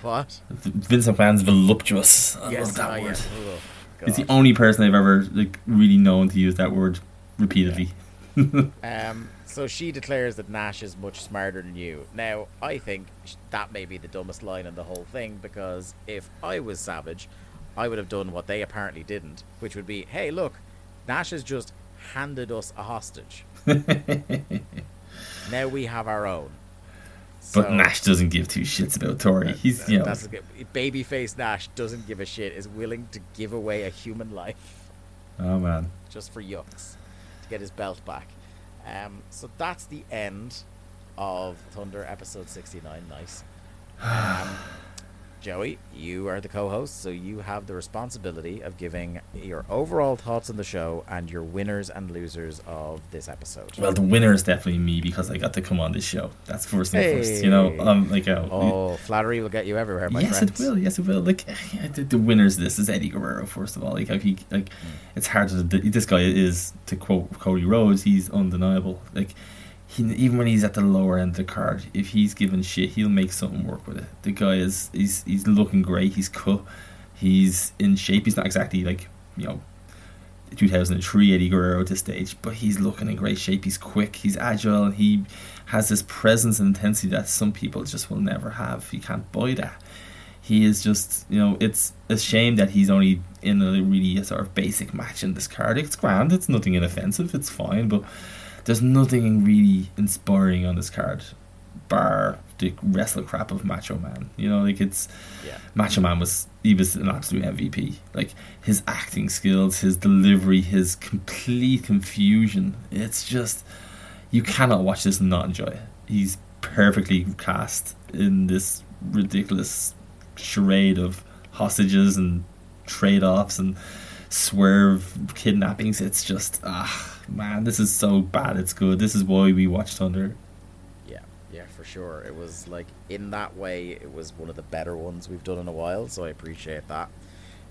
What? Vincent McMahon's voluptuous I yes, love that ah, word yes. Ugh, it's the only person I've ever like really known to use that word repeatedly Um, so she declares that Nash is much smarter than you. Now, I think that may be the dumbest line in the whole thing because if I was Savage, I would have done what they apparently didn't, which would be, hey, look, Nash has just handed us a hostage. now we have our own. But So- Nash doesn't give two shits about Torrie he's you know That's good, babyface Nash doesn't give a shit, is willing to give away a human life oh man just for yucks to get his belt back. Um, so that's the end of Thunder episode 69. Nice. Um, Joey, you are the co host, so you have the responsibility of giving your overall thoughts on the show and your winners and losers of this episode. well the winner is definitely me because I got to come on this show that's first and first you know um like uh, oh, flattery will get you everywhere, my yes, friends. it will. Yes, it will. Like the, the winners this is Eddie Guerrero. First of all, like he like it's hard to. This guy is to quote Cody Rhodes. He's undeniable. Like he even when he's at the lower end of the card, if he's given shit, he'll make something work with it. The guy is he's he's looking great. He's cut. He's in shape. He's not exactly like you know. 2003 Eddie Guerrero at this stage, but he's looking in great shape. He's quick, he's agile, he has this presence and intensity that some people just will never have. You can't buy that he is just you know it's a shame that he's only in a really sort of basic match in this card it's grand it's nothing inoffensive it's fine but there's nothing really inspiring on this card bar the wrestle crap of macho man you know like it's Yeah. macho man was he was an absolute mvp like his acting skills his delivery his complete confusion it's just you cannot watch this and not enjoy it. He's perfectly cast in this ridiculous charade of hostages and trade offs and swerve kidnappings. It's just ah man, this is so bad. It's good. This is why we watch Thunder. Yeah, yeah, for sure. It was like in that way, it was one of the better ones we've done in a while. So I appreciate that.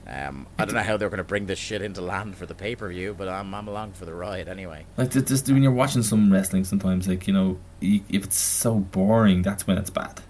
Um, I don't know how they're going to bring this shit into land for the pay per view, but I'm I'm along for the ride anyway. Like just when you're watching some wrestling, sometimes like you know, if it's so boring, that's when it's bad.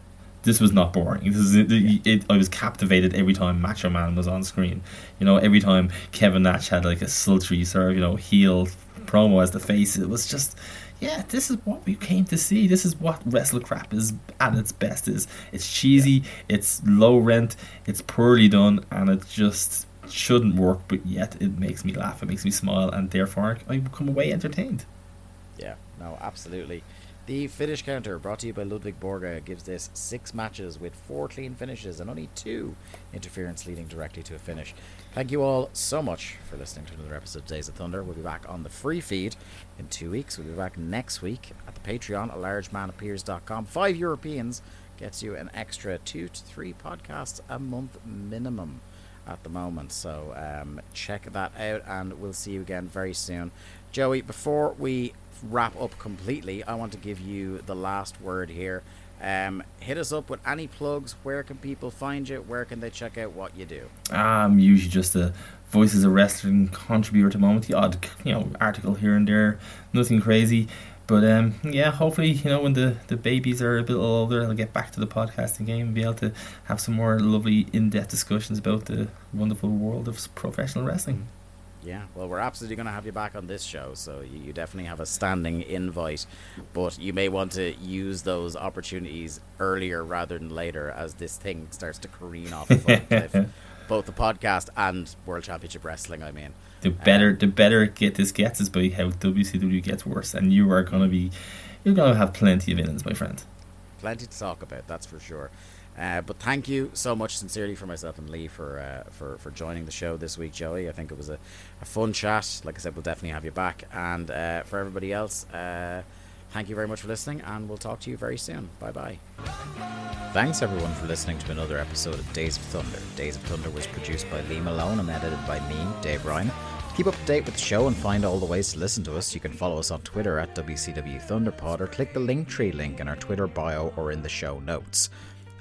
This was not boring. This is it, it, I was captivated every time Macho Man was on screen. You know, every time Kevin Nash had like a sultry sort of you know heel promo as the face. It was just yeah, this is what we came to see. This is what wrestle crap is at its best. Is it's cheesy, it's low rent, it's poorly done, and it just shouldn't work. But yet it makes me laugh, it makes me smile, and therefore I come away entertained. Yeah, no, absolutely. The finish counter brought to you by Ludwig Borga gives this six matches with four clean finishes and only two interference leading directly to a finish. Thank you all so much for listening to another episode of Days of Thunder. We'll be back on the free feed in two weeks. We'll be back next week at the Patreon a largemanappears.com. Five Europeans gets you an extra two to three podcasts a month minimum at the moment. So um, check that out, and we'll see you again very soon. Joey, before we wrap up completely, I want to give you the last word here. Um, hit us up with any plugs. Where can people find you? Where can they check out what you do? I'm usually just a Voices of Wrestling contributor at the moment. The odd, you know, article here and there. Nothing crazy. But um, yeah, hopefully, you know, when the, the babies are a bit older, I'll get back to the podcasting game and be able to have some more lovely in depth discussions about the wonderful world of professional wrestling. Yeah, well, we're absolutely going to have you back on this show, so you, you definitely have a standing invite. But you may want to use those opportunities earlier rather than later as this thing starts to careen off cliff. Both the podcast and World Championship Wrestling, I mean. The um, better, the better get this gets is by how WCW gets worse, and you are gonna be, you're gonna have plenty of villains, my friend. Plenty to talk about, that's for sure. Uh, but thank you so much, sincerely, for myself and Lee for uh, for for joining the show this week, Joey. I think it was a, a fun chat. Like I said, we'll definitely have you back. And uh, for everybody else, uh, thank you very much for listening, and we'll talk to you very soon. Bye bye. Thanks everyone for listening to another episode of Days of Thunder. Days of Thunder was produced by Lee Malone and edited by me, Dave Ryan. Keep up to date with the show and find all the ways to listen to us, you can follow us on Twitter at WCW Thunderpod or click the Linktree link in our Twitter bio or in the show notes.